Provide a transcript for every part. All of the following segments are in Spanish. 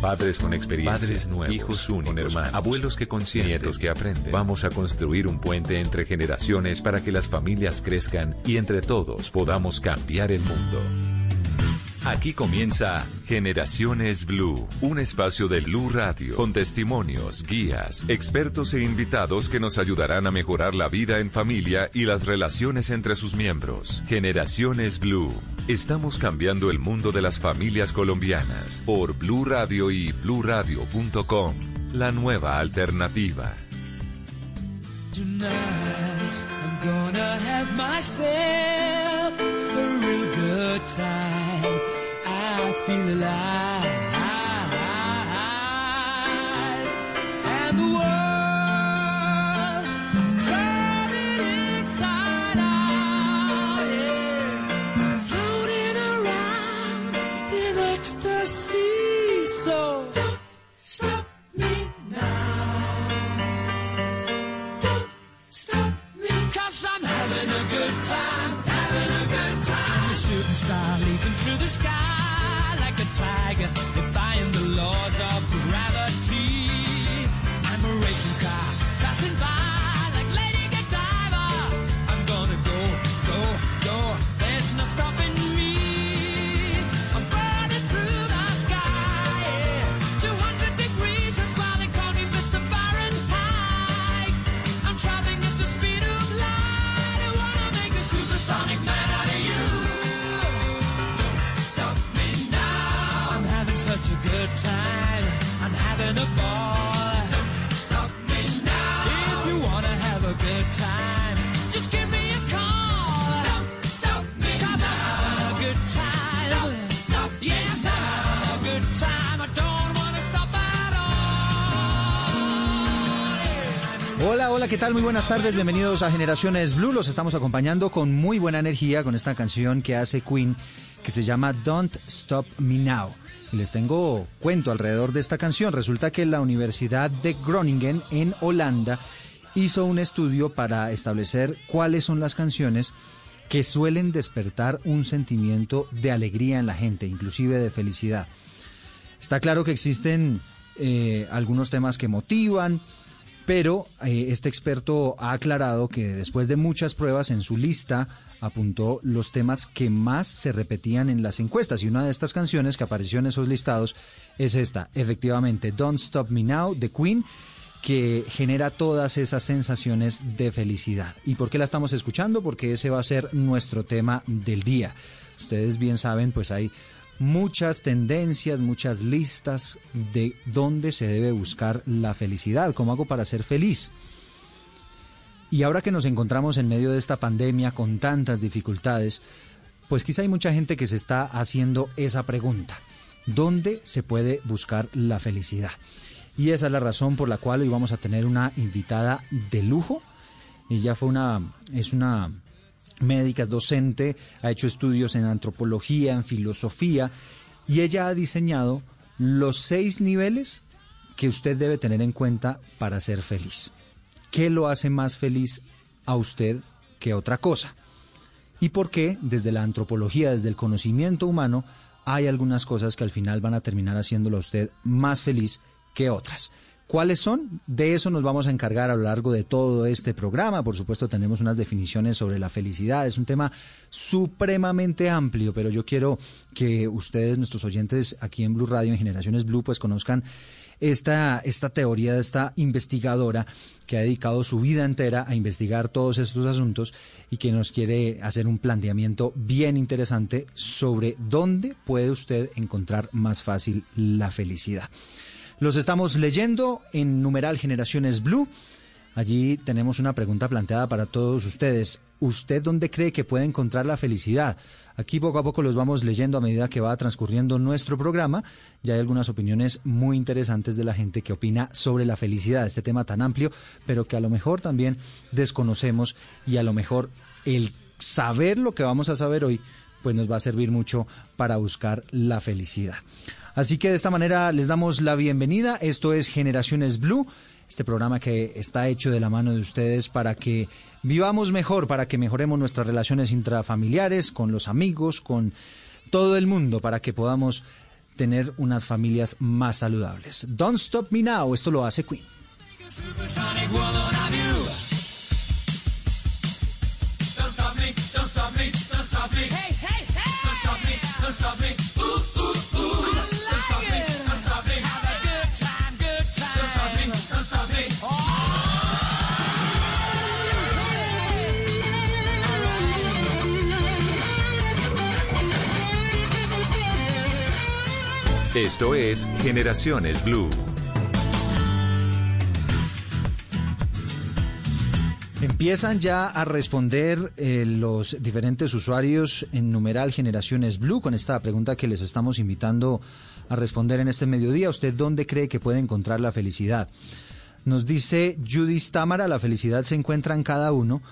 Padres con experiencia, Padres nuevos, hijos únicos, con hermanos, abuelos que consienten, nietos que aprenden. Vamos a construir un puente entre generaciones para que las familias crezcan y entre todos podamos cambiar el mundo. Aquí comienza Generaciones Blue, un espacio de Blue Radio con testimonios, guías, expertos e invitados que nos ayudarán a mejorar la vida en familia y las relaciones entre sus miembros. Generaciones Blue. Estamos cambiando el mundo de las familias colombianas por Blue Radio y bluradio.com. La nueva alternativa. Time. I feel alive. And the world Muy buenas tardes, bienvenidos a Generaciones Blue. Los estamos acompañando con muy buena energía con esta canción que hace Queen que se llama Don't Stop Me Now. Y les tengo cuento alrededor de esta canción. Resulta que la Universidad de Groningen en Holanda hizo un estudio para establecer cuáles son las canciones que suelen despertar un sentimiento de alegría en la gente, inclusive de felicidad. Está claro que existen eh, algunos temas que motivan, pero eh, este experto ha aclarado que después de muchas pruebas en su lista apuntó los temas que más se repetían en las encuestas y una de estas canciones que apareció en esos listados es esta, efectivamente, Don't Stop Me Now de Queen que genera todas esas sensaciones de felicidad. ¿Y por qué la estamos escuchando? Porque ese va a ser nuestro tema del día. Ustedes bien saben, pues hay muchas tendencias, muchas listas de dónde se debe buscar la felicidad, cómo hago para ser feliz. Y ahora que nos encontramos en medio de esta pandemia con tantas dificultades, pues quizá hay mucha gente que se está haciendo esa pregunta. ¿Dónde se puede buscar la felicidad? Y esa es la razón por la cual hoy vamos a tener una invitada de lujo. Ella fue una, es una médica, es docente, ha hecho estudios en antropología, en filosofía, y ella ha diseñado los seis niveles que usted debe tener en cuenta para ser feliz. ¿Qué lo hace más feliz a usted que otra cosa? ¿Y por qué desde la antropología, desde el conocimiento humano, hay algunas cosas que al final van a terminar haciéndolo a usted más feliz que otras? ¿Cuáles son? De eso nos vamos a encargar a lo largo de todo este programa. Por supuesto, tenemos unas definiciones sobre la felicidad. Es un tema supremamente amplio, pero yo quiero que ustedes, nuestros oyentes aquí en Blue Radio, en Generaciones Blue, pues conozcan esta, esta teoría de esta investigadora que ha dedicado su vida entera a investigar todos estos asuntos y que nos quiere hacer un planteamiento bien interesante sobre dónde puede usted encontrar más fácil la felicidad. Los estamos leyendo en numeral Generaciones Blue. Allí tenemos una pregunta planteada para todos ustedes. ¿Usted dónde cree que puede encontrar la felicidad? Aquí poco a poco los vamos leyendo a medida que va transcurriendo nuestro programa. Ya hay algunas opiniones muy interesantes de la gente que opina sobre la felicidad, este tema tan amplio, pero que a lo mejor también desconocemos y a lo mejor el saber lo que vamos a saber hoy, pues nos va a servir mucho para buscar la felicidad. Así que de esta manera les damos la bienvenida. Esto es Generaciones Blue este programa que está hecho de la mano de ustedes para que vivamos mejor, para que mejoremos nuestras relaciones intrafamiliares, con los amigos, con todo el mundo, para que podamos tener unas familias más saludables. Don't Stop Me Now, esto lo hace Queen. Don't stop me, don't stop me, don't stop me. Hey, hey, Esto es Generaciones Blue. Empiezan ya a responder eh, los diferentes usuarios en numeral Generaciones Blue con esta pregunta que les estamos invitando a responder en este mediodía. ¿Usted dónde cree que puede encontrar la felicidad? Nos dice Judith Támara, la felicidad se encuentra en cada uno,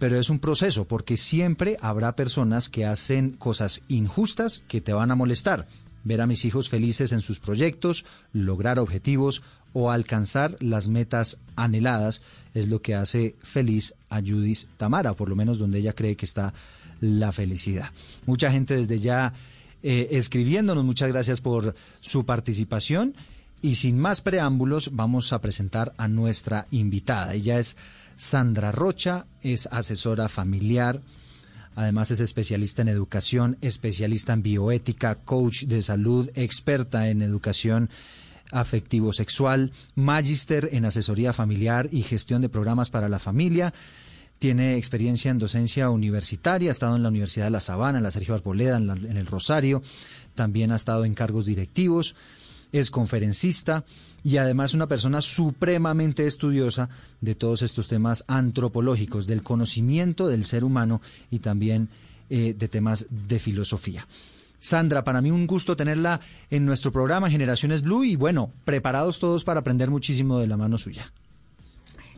pero es un proceso porque siempre habrá personas que hacen cosas injustas que te van a molestar. Ver a mis hijos felices en sus proyectos, lograr objetivos o alcanzar las metas anheladas es lo que hace feliz a Judith Tamara, por lo menos donde ella cree que está la felicidad. Mucha gente desde ya eh, escribiéndonos, muchas gracias por su participación. Y sin más preámbulos, vamos a presentar a nuestra invitada. Ella es Sandra Rocha, es asesora familiar, además es especialista en educación, especialista en bioética, coach de salud, experta en educación afectivo-sexual, magíster en asesoría familiar y gestión de programas para la familia. Tiene experiencia en docencia universitaria, ha estado en la Universidad de La Sabana, en la Sergio Arboleda, en, la- en el Rosario, también ha estado en cargos directivos, es conferencista y además una persona supremamente estudiosa de todos estos temas antropológicos, del conocimiento del ser humano y también eh, de temas de filosofía. Sandra, para mí un gusto tenerla en nuestro programa Generaciones Blue y bueno, preparados todos para aprender muchísimo de la mano suya.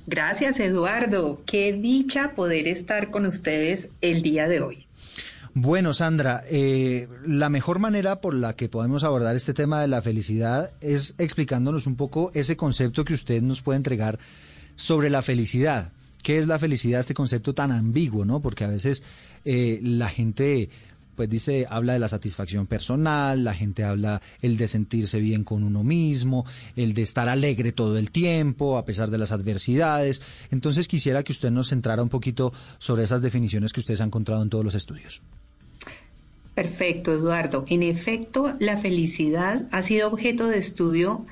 Gracias, Eduardo. Qué dicha poder estar con ustedes el día de hoy. Bueno, Sandra, eh, la mejor manera por la que podemos abordar este tema de la felicidad es explicándonos un poco ese concepto que usted nos puede entregar sobre la felicidad. ¿Qué es la felicidad? Este concepto tan ambiguo, ¿no? Porque a veces eh, la gente pues dice, habla de la satisfacción personal, la gente habla el de sentirse bien con uno mismo, el de estar alegre todo el tiempo, a pesar de las adversidades. Entonces quisiera que usted nos centrara un poquito sobre esas definiciones que ustedes han encontrado en todos los estudios. Perfecto, Eduardo. En efecto, la felicidad ha sido objeto de estudio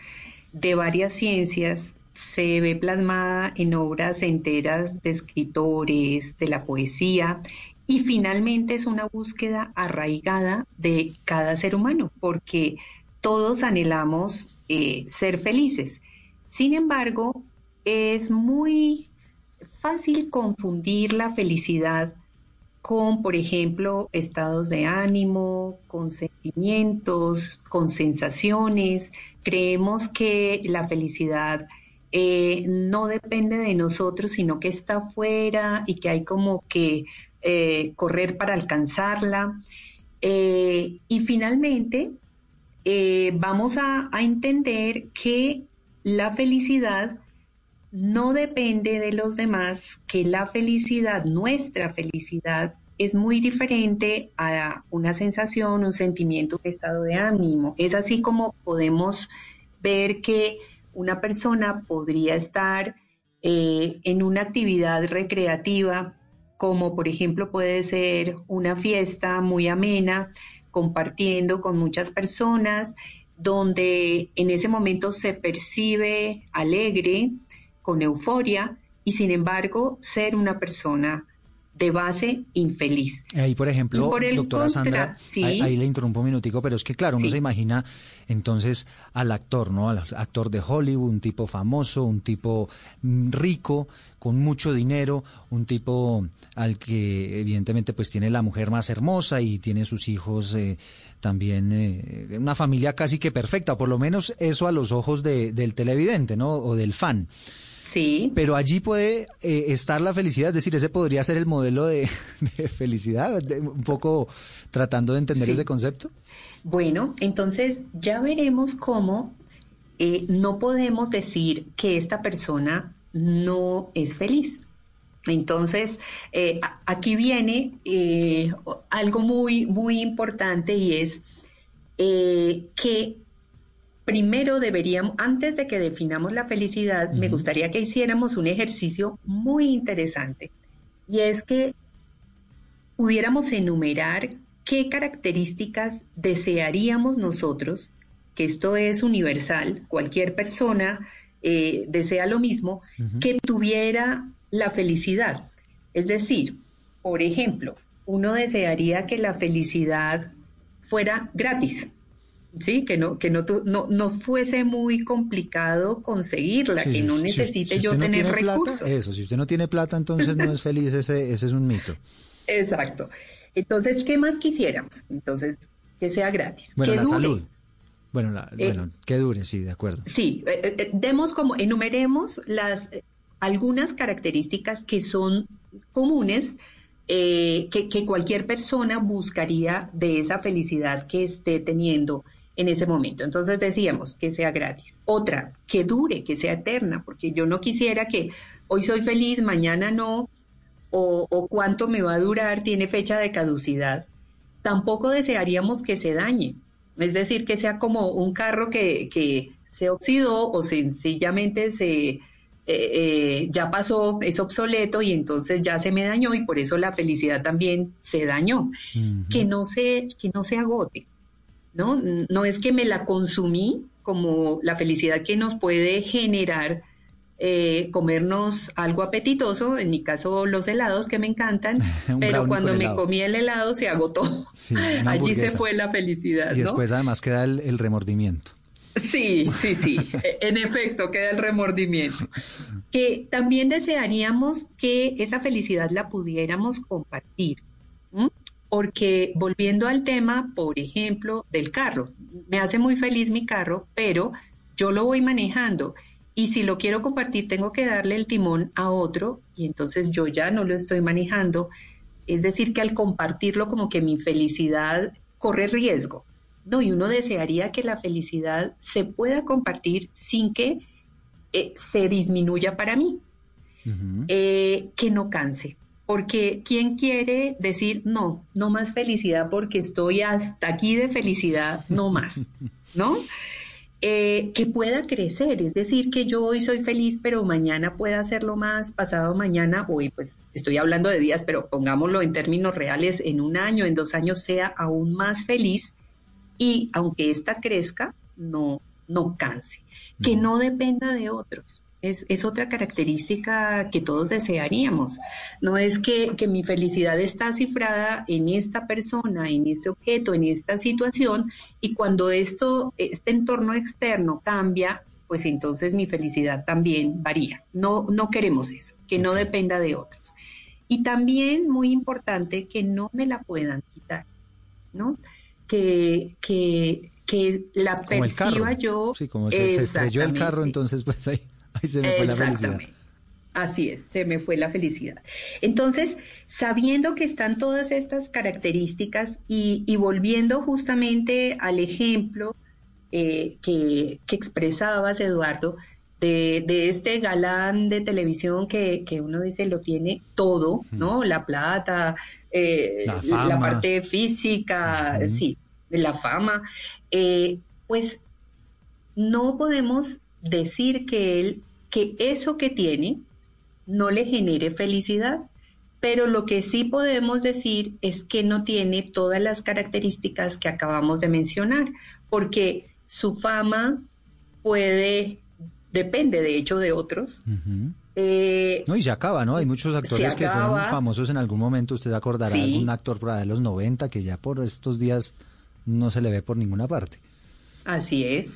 de varias ciencias. Se ve plasmada en obras enteras de escritores, de la poesía, y finalmente es una búsqueda arraigada de cada ser humano, porque todos anhelamos eh, ser felices. Sin embargo, es muy fácil confundir la felicidad con, por ejemplo, estados de ánimo, con sentimientos, con sensaciones. Creemos que la felicidad eh, no depende de nosotros, sino que está afuera y que hay como que eh, correr para alcanzarla. Eh, y finalmente, eh, vamos a, entender que la felicidad no depende de los demás, que la felicidad, nuestra felicidad, es muy diferente a una sensación, un sentimiento, un estado de ánimo. Es así como podemos ver que una persona podría estar en una actividad recreativa, como por ejemplo puede ser una fiesta muy amena, compartiendo con muchas personas, donde en ese momento se percibe alegre, con euforia, y sin embargo ser una persona de base infeliz. Ahí, por ejemplo, Y por el doctora contra- Sandra, sí. ahí, ahí le interrumpo un minutico, pero es que claro, uno Sí. se imagina entonces al actor, ¿no? Al actor de Hollywood, un tipo famoso, un tipo mm, rico, con mucho dinero, un tipo al que evidentemente pues tiene la mujer más hermosa y tiene sus hijos eh, también, eh, una familia casi que perfecta, por lo menos eso a los ojos de- del televidente, ¿no? O del fan. Sí, Pero allí puede eh, estar la felicidad, es decir, ese podría ser el modelo de, de felicidad, de- un poco tratando de entender Sí. ese concepto. Bueno, entonces ya veremos cómo eh, no podemos decir que esta persona no es feliz. Entonces, eh, aquí viene eh, algo muy, muy importante y es eh, que primero deberíamos, antes de que definamos la felicidad, me gustaría que hiciéramos un ejercicio muy interesante. Y es que pudiéramos enumerar qué características desearíamos nosotros, que esto es universal, cualquier persona eh, desea lo mismo, que tuviera la felicidad. Es decir, por ejemplo, uno desearía que la felicidad fuera gratis. Sí, que no, que no, tu- no, no fuese muy complicado conseguirla, Sí, que no si- necesite si yo no tener tiene plata, recursos. eso, si usted no tiene plata, entonces no es feliz, ese, ese es un mito. Exacto. Entonces, ¿qué más quisiéramos? Entonces, que sea gratis. Bueno, que la dure. salud. Bueno, la- Eh, bueno, que dure, sí, de acuerdo. Sí, eh, eh, demos como, enumeremos las algunas características que son comunes eh, que, que cualquier persona buscaría de esa felicidad que esté teniendo en ese momento. Entonces decíamos que sea gratis. Otra, que dure, que sea eterna, porque yo no quisiera que hoy soy feliz, mañana no, o, o cuánto me va a durar, tiene fecha de caducidad. Tampoco desearíamos que se dañe, es decir, que sea como un carro que, que se oxidó o sencillamente se eh, eh, ya pasó, es obsoleto y entonces ya se me dañó y por eso la felicidad también se dañó. Que no se, que no se agote, ¿no? No es que me la consumí como la felicidad que nos puede generar eh, comernos algo apetitoso, en mi caso los helados que me encantan, pero cuando me comí el helado se agotó. Sí, Allí se fue la felicidad, Y ¿no? después además queda el, el remordimiento. Sí, sí, sí. E- En efecto, queda el remordimiento. Que también desearíamos que esa felicidad la pudiéramos compartir. Porque volviendo al tema, por ejemplo, del carro, me hace muy feliz mi carro, pero yo lo voy manejando y si lo quiero compartir tengo que darle el timón a otro y entonces yo ya no lo estoy manejando. Es decir, que al compartirlo como que mi felicidad corre riesgo. No, y uno desearía que la felicidad se pueda compartir sin que eh, se disminuya para mí, eh, que no canse. Porque ¿quién quiere decir no, no más felicidad porque estoy hasta aquí de felicidad, no más? ¿No? Eh, que pueda crecer, es decir, que yo hoy soy feliz, pero mañana pueda hacerlo más, pasado mañana, hoy pues estoy hablando de días, pero pongámoslo en términos reales, en un año, en dos años sea aún más feliz y aunque ésta crezca, no, no canse, que no dependa de otros. Es, es otra característica que todos desearíamos. No es que, que mi felicidad está cifrada en esta persona, en este objeto, en esta situación, y cuando esto, este entorno externo cambia, pues entonces mi felicidad también varía. No, no queremos eso, que no dependa de otros. Y también muy importante que no me la puedan quitar, ¿no? Que, que, que la perciba yo. Sí, como se, se estrelló el carro, entonces pues ahí, ahí se me fue la felicidad. Exactamente. Así es, se me fue la felicidad. Entonces, sabiendo que están todas estas características y, y volviendo justamente al ejemplo eh, que, que expresabas, Eduardo, de, de este galán de televisión que, que uno dice lo tiene todo, ¿no? La plata, eh, La la, parte física, sí, la fama. Eh, pues no podemos decir que él, que eso que tiene no le genere felicidad, pero lo que sí podemos decir es que no tiene todas las características que acabamos de mencionar, porque su fama puede, depende de hecho de otros, Ujú. Eh, No, y se acaba, ¿no? Hay muchos actores que fueron famosos en algún momento. Usted acordará Sí. de algún actor por allá de los 90 que ya por estos días no se le ve por ninguna parte. Así es,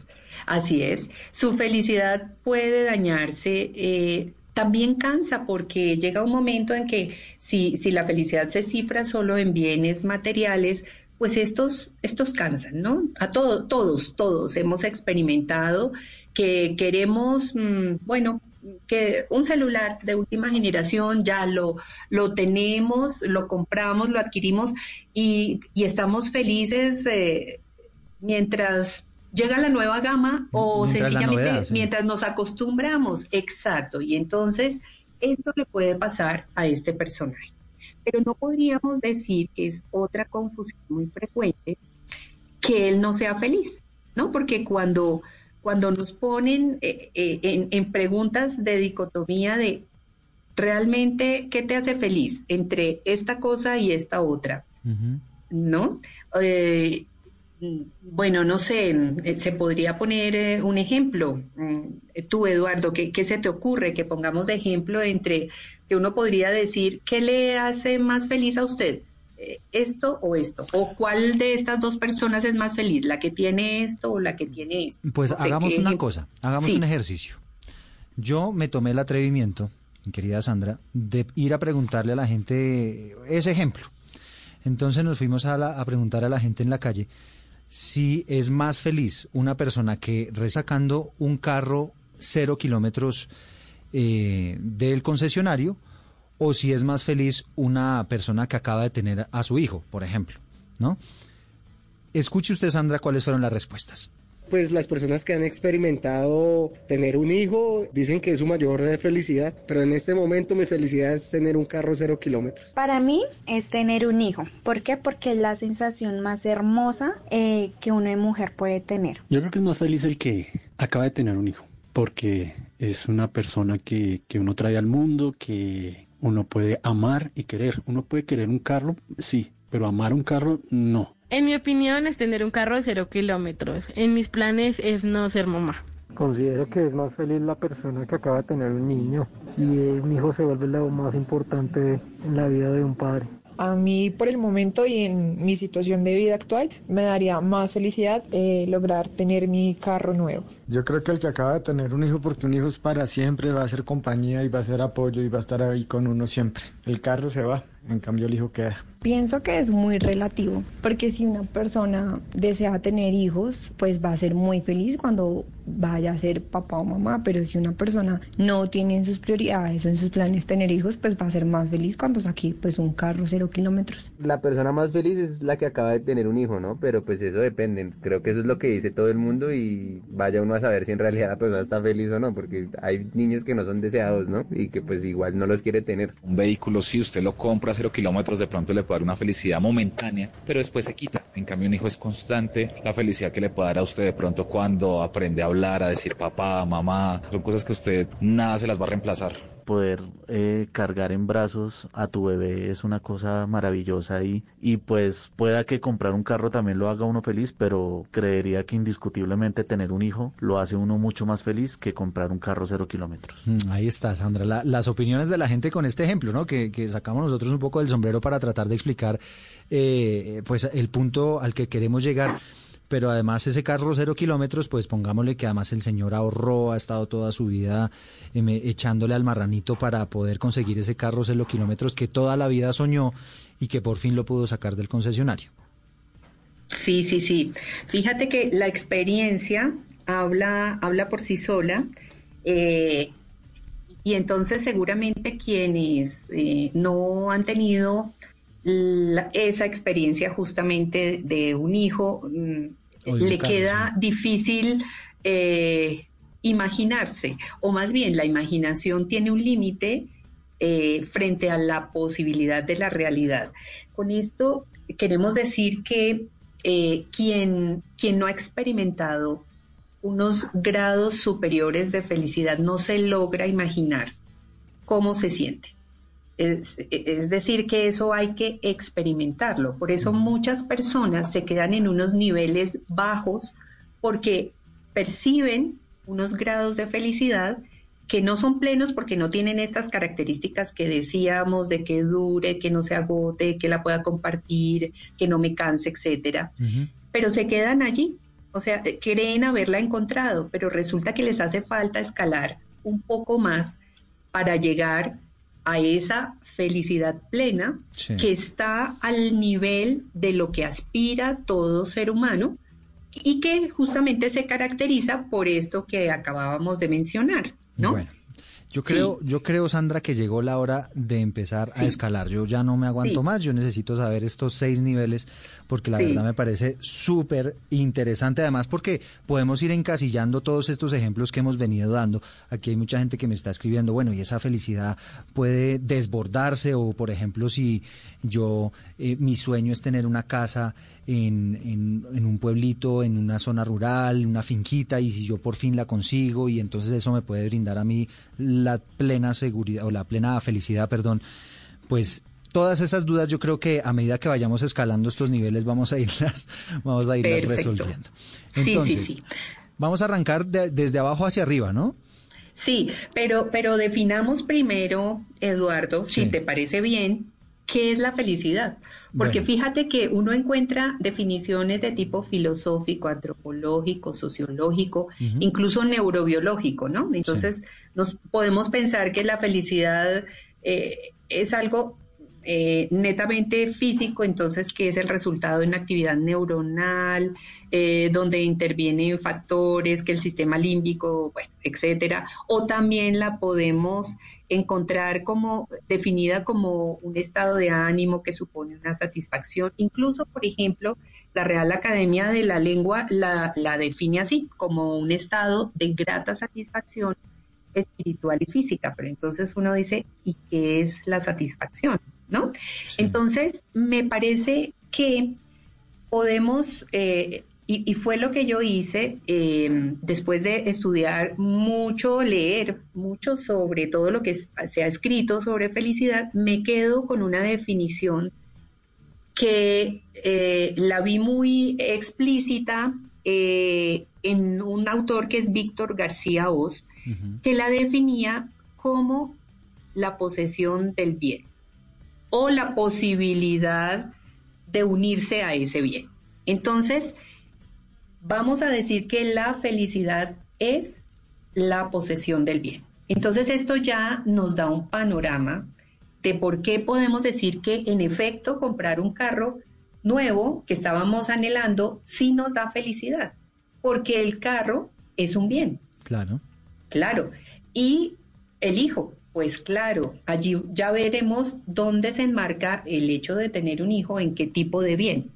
así es. Su felicidad puede dañarse. eh, también cansa porque llega un momento en que si, si la felicidad se cifra solo en bienes materiales, pues estos, estos cansan, ¿no? A todo- todos, todos hemos experimentado que queremos, mm, bueno, que un celular de última generación ya lo, lo tenemos, lo compramos, lo adquirimos y, y estamos felices eh, mientras llega la nueva gama o Mientras sencillamente novedad, sí. mientras nos acostumbramos. Exacto. Y entonces esto le puede pasar a este personaje. Pero no podríamos decir que es otra confusión muy frecuente que él no sea feliz, ¿no? Porque cuando, cuando nos ponen eh, eh, en, en preguntas de dicotomía de realmente qué te hace feliz entre esta cosa y esta otra. ¿no? Eh, bueno, no sé, eh, se podría poner eh, un ejemplo. Mm, Tú, Eduardo, ¿qué, qué se te ocurre que pongamos de ejemplo entre que uno podría decir, ¿qué le hace más feliz a usted? Eh, ¿Esto o esto? ¿O cuál de estas dos personas es más feliz? ¿La que tiene esto o la que tiene esto? Pues No sé, hagamos ¿qué una cosa, hagamos Sí. un ejercicio. Yo me tomé el atrevimiento, mi querida Sandra, de ir a preguntarle a la gente ese ejemplo. Entonces nos fuimos a, la- a preguntar a la gente en la calle si es más feliz una persona que resacando un carro cero kilómetros eh, del concesionario o si es más feliz una persona que acaba de tener a su hijo, por ejemplo, ¿no? Escuche usted, Sandra, cuáles fueron las respuestas. Pues las personas que han experimentado tener un hijo dicen que es su mayor eh, felicidad, pero en este momento mi felicidad es tener un carro cero kilómetros. Para mí es tener un hijo. ¿Por qué? Porque es la sensación más hermosa eh, que una mujer puede tener. Yo creo que es más feliz el que acaba de tener un hijo, porque es una persona que, que uno trae al mundo, que uno puede amar y querer. Uno puede querer un carro, sí, pero amar un carro, no. En mi opinión es tener un carro de cero kilómetros. En mis planes es no ser mamá. Considero que es más feliz la persona que acaba de tener un niño y eh, un hijo se vuelve lo más importante en la vida de un padre. A mí, por el momento y en mi situación de vida actual, me daría más felicidad eh, lograr tener mi carro nuevo. Yo creo que el que acaba de tener un hijo, porque un hijo es para siempre, va a ser compañía y va a ser apoyo y va a estar ahí con uno siempre. El carro se va, en cambio el hijo queda. Pienso que es muy relativo, porque si una persona desea tener hijos, pues va a ser muy feliz cuando vaya a ser papá o mamá, pero si una persona no tiene en sus prioridades o en sus planes tener hijos, pues va a ser más feliz cuando saque pues un carro cero kilómetros. La persona más feliz es la que acaba de tener un hijo, ¿no? Pero pues eso depende. Creo que eso es lo que dice todo el mundo y vaya uno a saber si en realidad la persona está feliz o no, porque hay niños que no son deseados, ¿no? Y que pues igual no los quiere tener. Un vehículo, si usted lo compra cero kilómetros, de pronto le puede dar una felicidad momentánea, pero después se quita. En cambio, un hijo es constante. La felicidad que le puede dar a usted de pronto cuando aprende a hablar, a decir papá, mamá, son cosas que usted nada se las va a reemplazar. Poder eh, cargar en brazos a tu bebé es una cosa maravillosa y, y pues pueda que comprar un carro también lo haga uno feliz, pero creería que indiscutiblemente tener un hijo lo hace uno mucho más feliz que comprar un carro cero kilómetros. Mm, Ahí está, Sandra. La- las opiniones de la gente con este ejemplo, ¿no? Que, que sacamos nosotros un poco del sombrero para tratar de explicar, eh, pues, el punto al que queremos llegar. Pero además ese carro cero kilómetros, pues pongámosle que además el señor ahorró, ha estado toda su vida em, echándole al marranito para poder conseguir ese carro cero kilómetros que toda la vida soñó y que por fin lo pudo sacar del concesionario. Sí, sí, sí. Fíjate que la experiencia habla, habla por sí sola. eh, y entonces seguramente quienes eh, no han tenido la- esa experiencia justamente de un hijo, mm, le queda difícil eh, imaginarse, o más bien la imaginación tiene un límite eh, frente a la posibilidad de la realidad. Con esto queremos decir que eh, quien, quien no ha experimentado unos grados superiores de felicidad no se logra imaginar cómo se siente. Es, es decir, que eso hay que experimentarlo. Por eso muchas personas se quedan en unos niveles bajos porque perciben unos grados de felicidad que no son plenos porque no tienen estas características que decíamos de que dure, que no se agote, que la pueda compartir, que no me canse, etcétera. Pero se quedan allí, o sea, eh, creen haberla encontrado, pero resulta que les hace falta escalar un poco más para llegar a esa felicidad plena Sí. que está al nivel de lo que aspira todo ser humano y que justamente se caracteriza por esto que acabábamos de mencionar, ¿no? Bueno, yo creo, yo creo, Sandra, que llegó la hora de empezar a escalar. Yo ya no me aguanto Sí. más, yo necesito saber estos seis niveles, porque la verdad me parece súper interesante, además porque podemos ir encasillando todos estos ejemplos que hemos venido dando. Aquí hay mucha gente que me está escribiendo, bueno, y esa felicidad puede desbordarse, o por ejemplo, si yo, eh, mi sueño es tener una casa en, en, en un pueblito, en una zona rural, una finquita, y si yo por fin la consigo, y entonces eso me puede brindar a mí la plena seguridad, o la plena felicidad, perdón, pues todas esas dudas yo creo que a medida que vayamos escalando estos niveles vamos a irlas, vamos a irlas Perfecto. resolviendo. Sí, sí, Entonces, sí. vamos a arrancar de- desde abajo hacia arriba, ¿no? Sí, pero, pero definamos primero, Eduardo, si Sí. te parece bien, qué es la felicidad. Porque Bueno. fíjate que uno encuentra definiciones de tipo filosófico, antropológico, sociológico, incluso neurobiológico, ¿no? Entonces, nos podemos pensar que la felicidad eh, es algo eh, netamente físico, entonces que es el resultado de una actividad neuronal, eh, donde intervienen factores, que el sistema límbico, bueno, etcétera, o también la podemos encontrar como definida como un estado de ánimo que supone una satisfacción. Incluso, por ejemplo, la Real Academia de la Lengua la, la define así, como un estado de grata satisfacción espiritual y física, pero entonces uno dice, ¿y qué es la satisfacción? ¿No? Entonces, me parece que podemos, eh, y, y fue lo que yo hice eh, después de estudiar mucho, leer mucho sobre todo lo que se ha escrito sobre felicidad, me quedo con una definición que eh, la vi muy explícita en un autor que es Víctor García Oz, que la definía como la posesión del bien o la posibilidad de unirse a ese bien. Entonces, vamos a decir que la felicidad es la posesión del bien. Entonces, esto ya nos da un panorama de por qué podemos decir que en efecto comprar un carro nuevo que estábamos anhelando sí nos da felicidad, porque el carro es un bien. Claro. Claro. Y el hijo, pues claro, allí ya veremos dónde se enmarca el hecho de tener un hijo, en qué tipo de bien.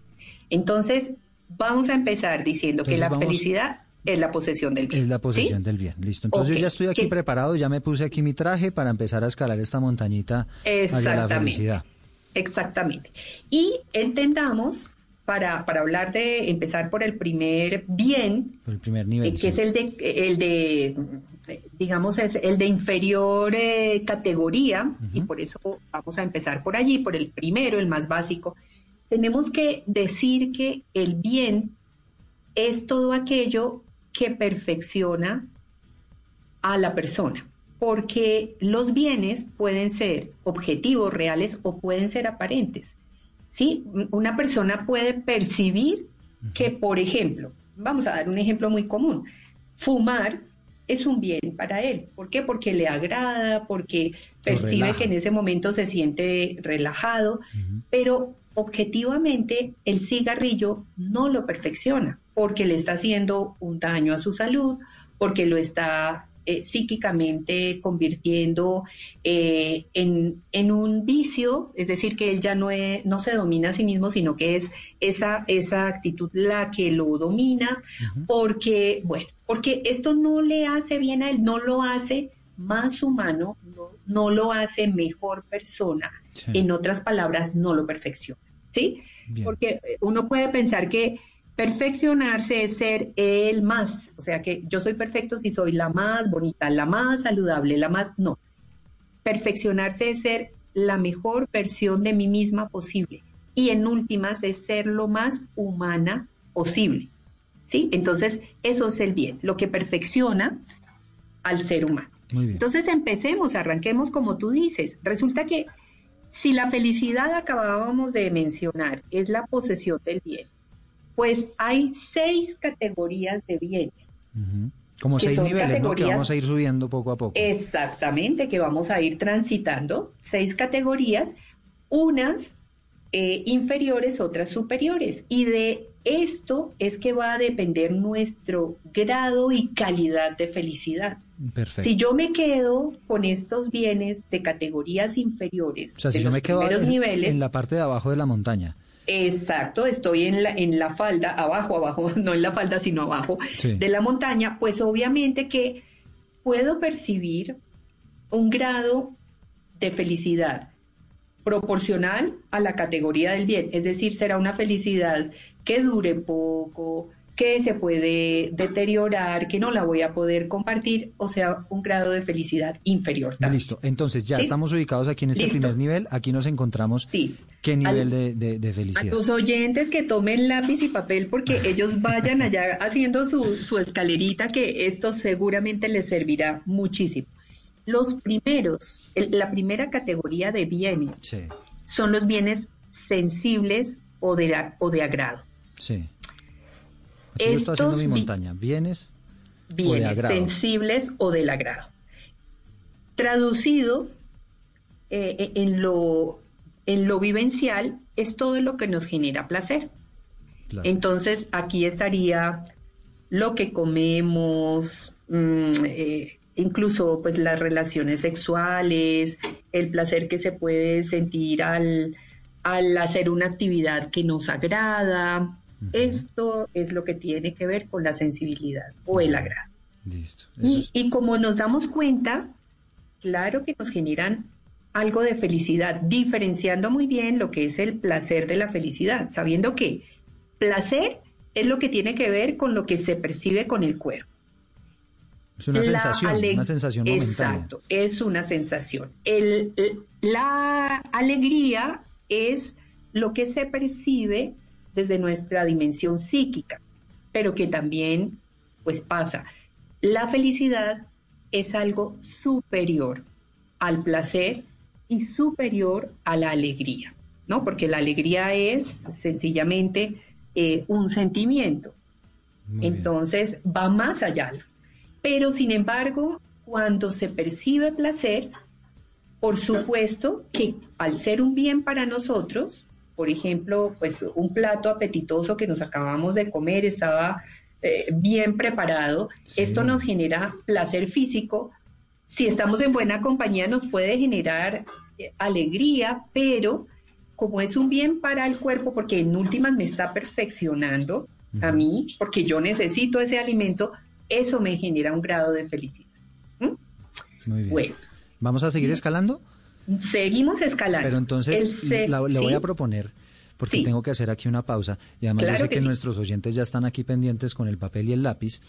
Entonces, vamos a empezar diciendo que la vamos- felicidad es la posesión del bien. Es la ¿sí? posesión del bien. Listo. Entonces yo ya estoy aquí ¿qué- preparado, ya me puse aquí mi traje para empezar a escalar esta montañita hacia la felicidad. Exactamente. Y entendamos, para, para hablar de empezar por el primer bien, Por el primer eh, nivel. que es el de, el de, eh, digamos, es el de inferior eh, categoría, y por eso vamos a empezar por allí, por el primero, el más básico. Tenemos que decir que el bien es todo aquello que perfecciona a la persona, porque los bienes pueden ser objetivos reales o pueden ser aparentes. ¿sí? Una persona puede percibir que, por ejemplo, vamos a dar un ejemplo muy común, fumar es un bien para él. ¿Por qué? Porque le agrada, porque percibe que en ese momento se siente relajado, pero objetivamente el cigarrillo no lo perfecciona, porque le está haciendo un daño a su salud, porque lo está eh, psíquicamente convirtiendo eh, en, en un vicio, es decir, que él ya no, es- no se domina a sí mismo, sino que es esa, esa actitud la que lo domina, porque, bueno, porque esto no le hace bien a él, no lo hace más humano, no, no lo hace mejor persona, Sí. en otras palabras, no lo perfecciona, ¿sí? Bien. Porque eh, uno puede pensar que perfeccionarse es ser el más, o sea que yo soy perfecto si soy la más bonita, la más saludable, la más, no. Perfeccionarse es ser la mejor versión de mí misma posible y en últimas es ser lo más humana posible, ¿sí? Entonces, eso es el bien, lo que perfecciona al ser humano. Muy bien. Entonces empecemos, arranquemos como tú dices. Resulta que si la felicidad acabábamos de mencionar es la posesión del bien, pues hay seis categorías de bienes. Como que seis son niveles, ¿no? Que vamos a ir subiendo poco a poco. Exactamente, que vamos a ir transitando seis categorías, unas eh, inferiores, otras superiores. Y de esto es que va a depender nuestro grado y calidad de felicidad. Perfecto. Si yo me quedo con estos bienes de categorías inferiores, o sea, de si yo me quedo en, niveles, en la parte de abajo de la montaña. Exacto, estoy en la, en la falda, abajo, abajo, no en la falda, sino abajo Sí. de la montaña, pues obviamente que puedo percibir un grado de felicidad proporcional a la categoría del bien, es decir, será una felicidad que dure poco, que se puede deteriorar, que no la voy a poder compartir, o sea, un grado de felicidad inferior. también. Listo. Entonces ya ¿Sí? estamos ubicados aquí en este Listo. primer nivel. Aquí nos encontramos. ¿Qué nivel de, de- de A felicidad? los oyentes que tomen lápiz y papel porque ellos vayan allá haciendo su, su escalerita, que esto seguramente les servirá muchísimo. Los primeros, el- la primera categoría de bienes Sí, son los bienes sensibles o de, o de agrado. sí. Aquí yo estoy haciendo Estos mi montaña. Bienes bienes sensibles o del agrado. Traducido eh, eh, en, lo, en lo vivencial es todo lo que nos genera placer. Placer. Entonces aquí estaría lo que comemos, mm, eh, incluso pues las relaciones sexuales, el placer que se puede sentir al, al hacer una actividad que nos agrada. Esto es lo que tiene que ver con la sensibilidad o el agrado. Listo. Y, y como nos damos cuenta, claro que nos generan algo de felicidad, diferenciando muy bien lo que es el placer de la felicidad, sabiendo que placer es lo que tiene que ver con lo que se percibe con el cuerpo. Es una La sensación, ale- una sensación momentánea. Exacto, es una sensación. El- el- la alegría es lo que se percibe desde nuestra dimensión psíquica, pero que también pues pasa. La felicidad es algo superior al placer y superior a la alegría, ¿no? Porque la alegría es sencillamente eh, un sentimiento. Entonces va más allá. Pero sin embargo, cuando se percibe placer, por supuesto que al ser un bien para nosotros, por ejemplo, pues un plato apetitoso que nos acabamos de comer estaba eh, bien preparado, esto nos genera placer físico. Si estamos en buena compañía nos puede generar eh, alegría, pero como es un bien para el cuerpo, porque en últimas me está perfeccionando a mí, porque yo necesito ese alimento, eso me genera un grado de felicidad. Muy bien. Bueno. ¿Vamos a seguir escalando? Seguimos escalando. Pero El entonces se- la- le voy ¿sí? a proponer, porque Sí. tengo que hacer aquí una pausa, y además yo Claro sé que que, sí. nuestros oyentes ya están aquí pendientes con el papel y el lápiz,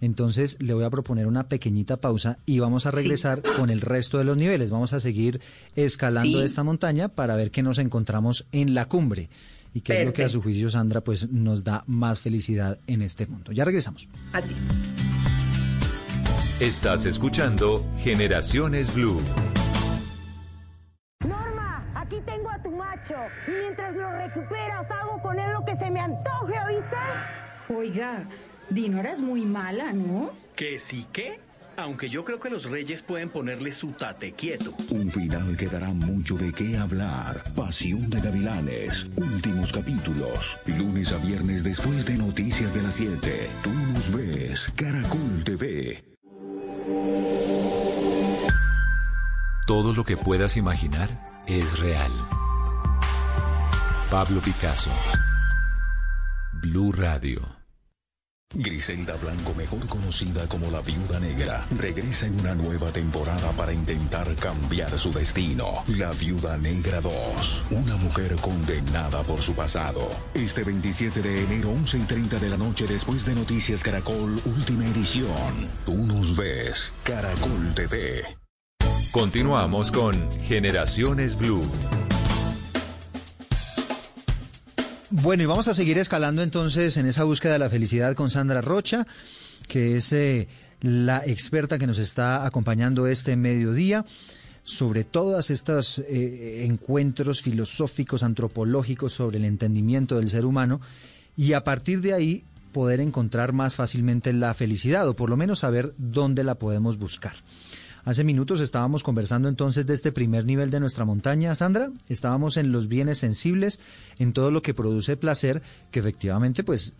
entonces le voy a proponer una pequeñita pausa y vamos a Sí. regresar con el resto de los niveles. Vamos a seguir escalando Sí. esta montaña para ver qué nos encontramos en la cumbre y qué es lo que a su juicio, Sandra, pues nos da más felicidad en este mundo. Ya regresamos. Así. Estás escuchando Generaciones Blue. Mientras lo recuperas, hago con él lo que se me antoje, ¿oíste? Oiga, Dinora es muy mala, ¿no? ¿Que sí qué? Aunque yo creo que los reyes pueden ponerle su tate quieto. Un final que dará mucho de qué hablar. Pasión de Gavilanes. Últimos capítulos. Lunes a viernes después de Noticias de las 7. Tú nos ves. Caracol TV. Todo lo que puedas imaginar es real. Pablo Picasso. Blue Radio. Griselda Blanco, mejor conocida como la Viuda Negra, regresa en una nueva temporada para intentar cambiar su destino. La Viuda Negra 2, una mujer condenada por su pasado. Este 27 de enero, 11 y 30 de la noche, después de Noticias Caracol, última edición. Tú nos ves, Caracol TV. Continuamos con Generaciones Blue. Bueno, y vamos a seguir escalando entonces en esa búsqueda de la felicidad con Sandra Rocha, que es eh, la experta que nos está acompañando este mediodía sobre todos estos eh, encuentros filosóficos, antropológicos sobre el entendimiento del ser humano y a partir de ahí poder encontrar más fácilmente la felicidad o por lo menos saber dónde la podemos buscar. Hace minutos estábamos conversando entonces de este primer nivel de nuestra montaña, Sandra. Estábamos en los bienes sensibles, en todo lo que produce placer, que efectivamente pues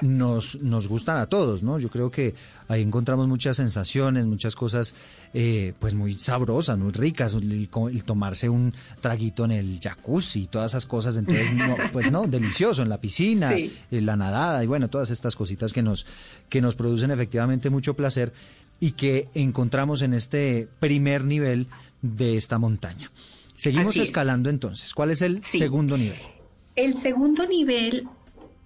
nos, nos gustan a todos, ¿no? Yo creo que ahí encontramos muchas sensaciones, muchas cosas eh, pues muy sabrosas, muy ricas, el, el tomarse un traguito en el jacuzzi, todas esas cosas, entonces, no, pues no, delicioso, en la piscina, Sí. eh, la nadada y bueno, todas estas cositas que nos, que nos producen efectivamente mucho placer y que encontramos en este primer nivel de esta montaña. Seguimos es. escalando entonces. ¿Cuál es el Sí. segundo nivel? El segundo nivel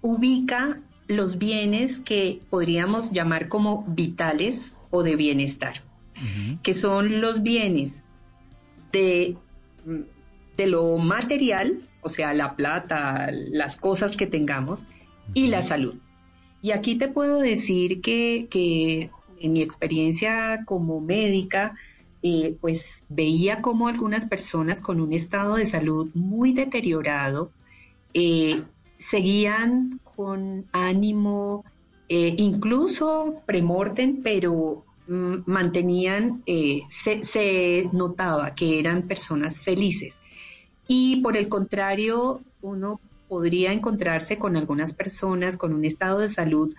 ubica los bienes que podríamos llamar como vitales o de bienestar, que son los bienes de, de lo material, o sea, la plata, las cosas que tengamos, y la salud. Y aquí te puedo decir que, que en mi experiencia como médica, eh, pues veía como algunas personas con un estado de salud muy deteriorado eh, seguían con ánimo, eh, incluso premortem, pero mm, mantenían, se, notaba que eran personas felices. Y por el contrario, uno podría encontrarse con algunas personas con un estado de salud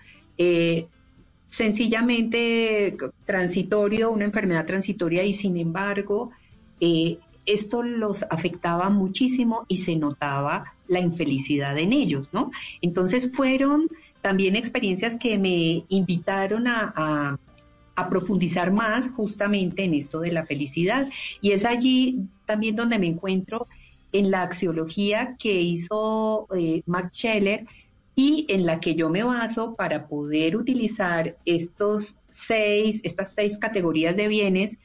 sencillamente transitorio, una enfermedad transitoria y sin embargo eh, esto los afectaba muchísimo y se notaba la infelicidad en ellos, ¿no? Entonces fueron también experiencias que me invitaron a, a- a profundizar más justamente en esto de la felicidad. Y es allí también donde me encuentro en la axiología que hizo eh, Max Scheller y en la que yo me baso para poder utilizar estos seis, estas seis categorías de bienes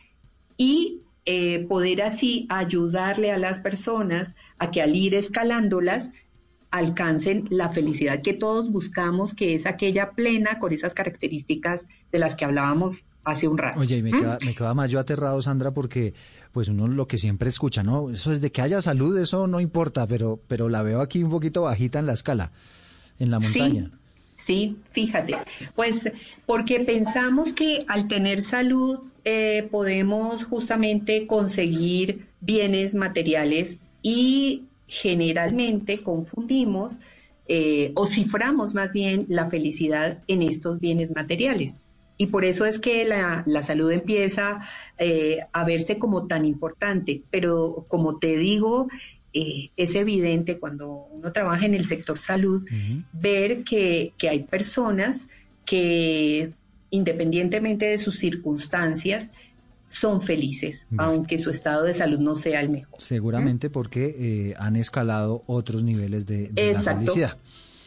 y eh, poder así ayudarle a las personas a que al ir escalándolas alcancen la felicidad que todos buscamos, que es aquella plena con esas características de las que hablábamos hace un rato. Oye, y me ¿Mm? queda, me queda más yo aterrado, Sandra, porque pues uno lo que siempre escucha, ¿no? Eso es de que haya salud, eso no importa, pero, pero la veo aquí un poquito bajita en la escala, en la montaña. Sí, fíjate, pues porque pensamos que al tener salud eh, podemos justamente conseguir bienes materiales y generalmente confundimos eh, o ciframos más bien la felicidad en estos bienes materiales. Y por eso es que la, la salud empieza eh, a verse como tan importante. Pero como te digo, eh, es evidente cuando uno trabaja en el sector salud ver que, que hay personas que independientemente de sus circunstancias son felices, aunque su estado de salud no sea el mejor. Seguramente porque eh, han escalado otros niveles de, de la Exacto. felicidad.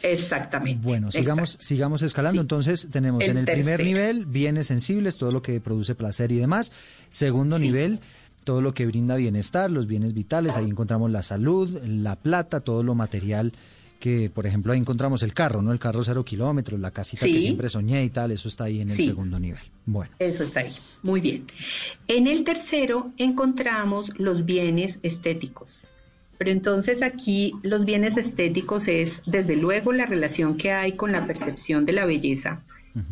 Exactamente. Bueno, sigamos, sigamos escalando. Entonces tenemos El en el primer nivel bienes sensibles, todo lo que produce placer y demás. Segundo nivel, todo lo que brinda bienestar, los bienes vitales. Ahí encontramos la salud, la plata, todo lo material que, por ejemplo, ahí encontramos el carro, ¿no? El carro cero kilómetros, la casita que siempre soñé y tal. Eso está ahí en el Sí. segundo nivel. Bueno. Eso está ahí. Muy bien. En el tercero encontramos los bienes estéticos. Pero entonces aquí los bienes estéticos es, desde luego, la relación que hay con la percepción de la belleza.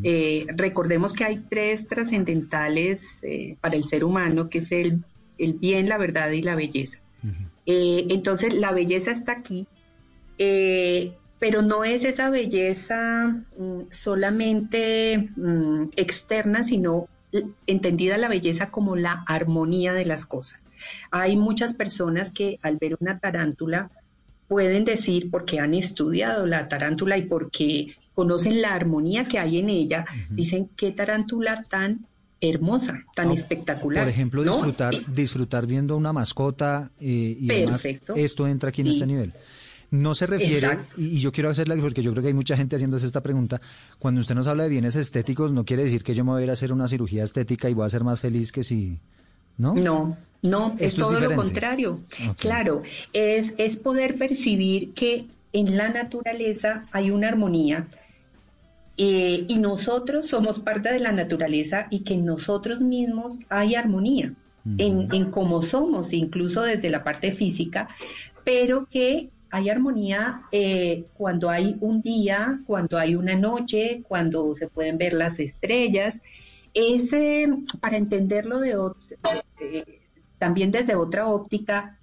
Eh, recordemos que hay tres trascendentales eh, para el ser humano, que es el, el bien, la verdad y la belleza. Eh, entonces, la belleza está aquí, eh, pero no es esa belleza mm, solamente mm, externa, sino l- entendida la belleza como la armonía de las cosas. Hay muchas personas que al ver una tarántula pueden decir, porque han estudiado la tarántula y porque conocen la armonía que hay en ella, dicen qué tarántula tan hermosa, tan Ah, espectacular. Por ejemplo, ¿no? disfrutar, disfrutar viendo una mascota eh, y. Perfecto. Esto entra aquí en Sí. este nivel. No se refiere, y, y yo quiero hacerla porque yo creo que hay mucha gente haciéndose esta pregunta. Cuando usted nos habla de bienes estéticos, no quiere decir que yo me voy a ir a hacer una cirugía estética y voy a ser más feliz que si. ¿No? No, no, es Esto es todo lo contrario. Claro, es, es poder percibir que en la naturaleza hay una armonía eh, y nosotros somos parte de la naturaleza y que en nosotros mismos hay armonía en, en cómo somos, incluso desde la parte física, pero que hay armonía eh, cuando hay un día, cuando hay una noche, cuando se pueden ver las estrellas. Es eh, para entenderlo de, eh, también desde otra óptica,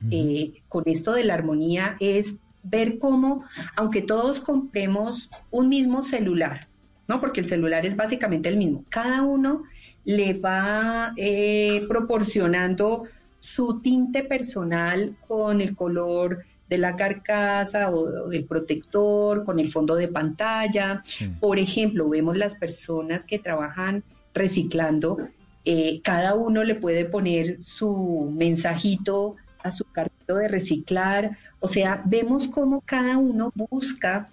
con esto de la armonía, es ver cómo, aunque todos compremos un mismo celular, ¿no? Porque el celular es básicamente el mismo, cada uno le va eh, proporcionando su tinte personal con el color de la carcasa o, o del protector, con el fondo de pantalla. Por ejemplo, vemos las personas que trabajan reciclando, eh, cada uno le puede poner su mensajito a su carrito de reciclar, o sea, vemos cómo cada uno busca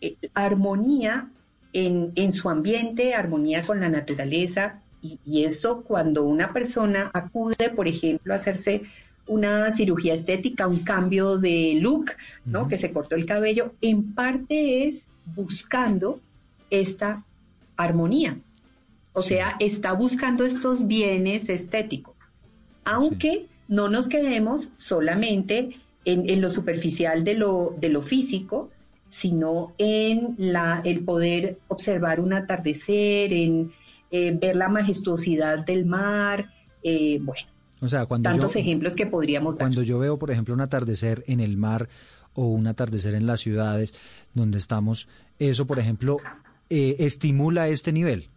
eh, armonía en, en su ambiente, armonía con la naturaleza, y, y esto cuando una persona acude, por ejemplo, a hacerse una cirugía estética, un cambio de look, ¿no? Que se cortó el cabello, en parte es buscando esta armonía. O sea, está buscando estos bienes estéticos. Aunque no nos quedemos solamente en, en lo superficial de lo, de lo físico, sino en la, el poder observar un atardecer, en eh, ver la majestuosidad del mar, eh, bueno, O sea, cuando tantos yo, ejemplos que podríamos dar. cuando yo veo, por ejemplo, un atardecer en el mar o un atardecer en las ciudades donde estamos, eso, por ejemplo, eh, estimula este nivel.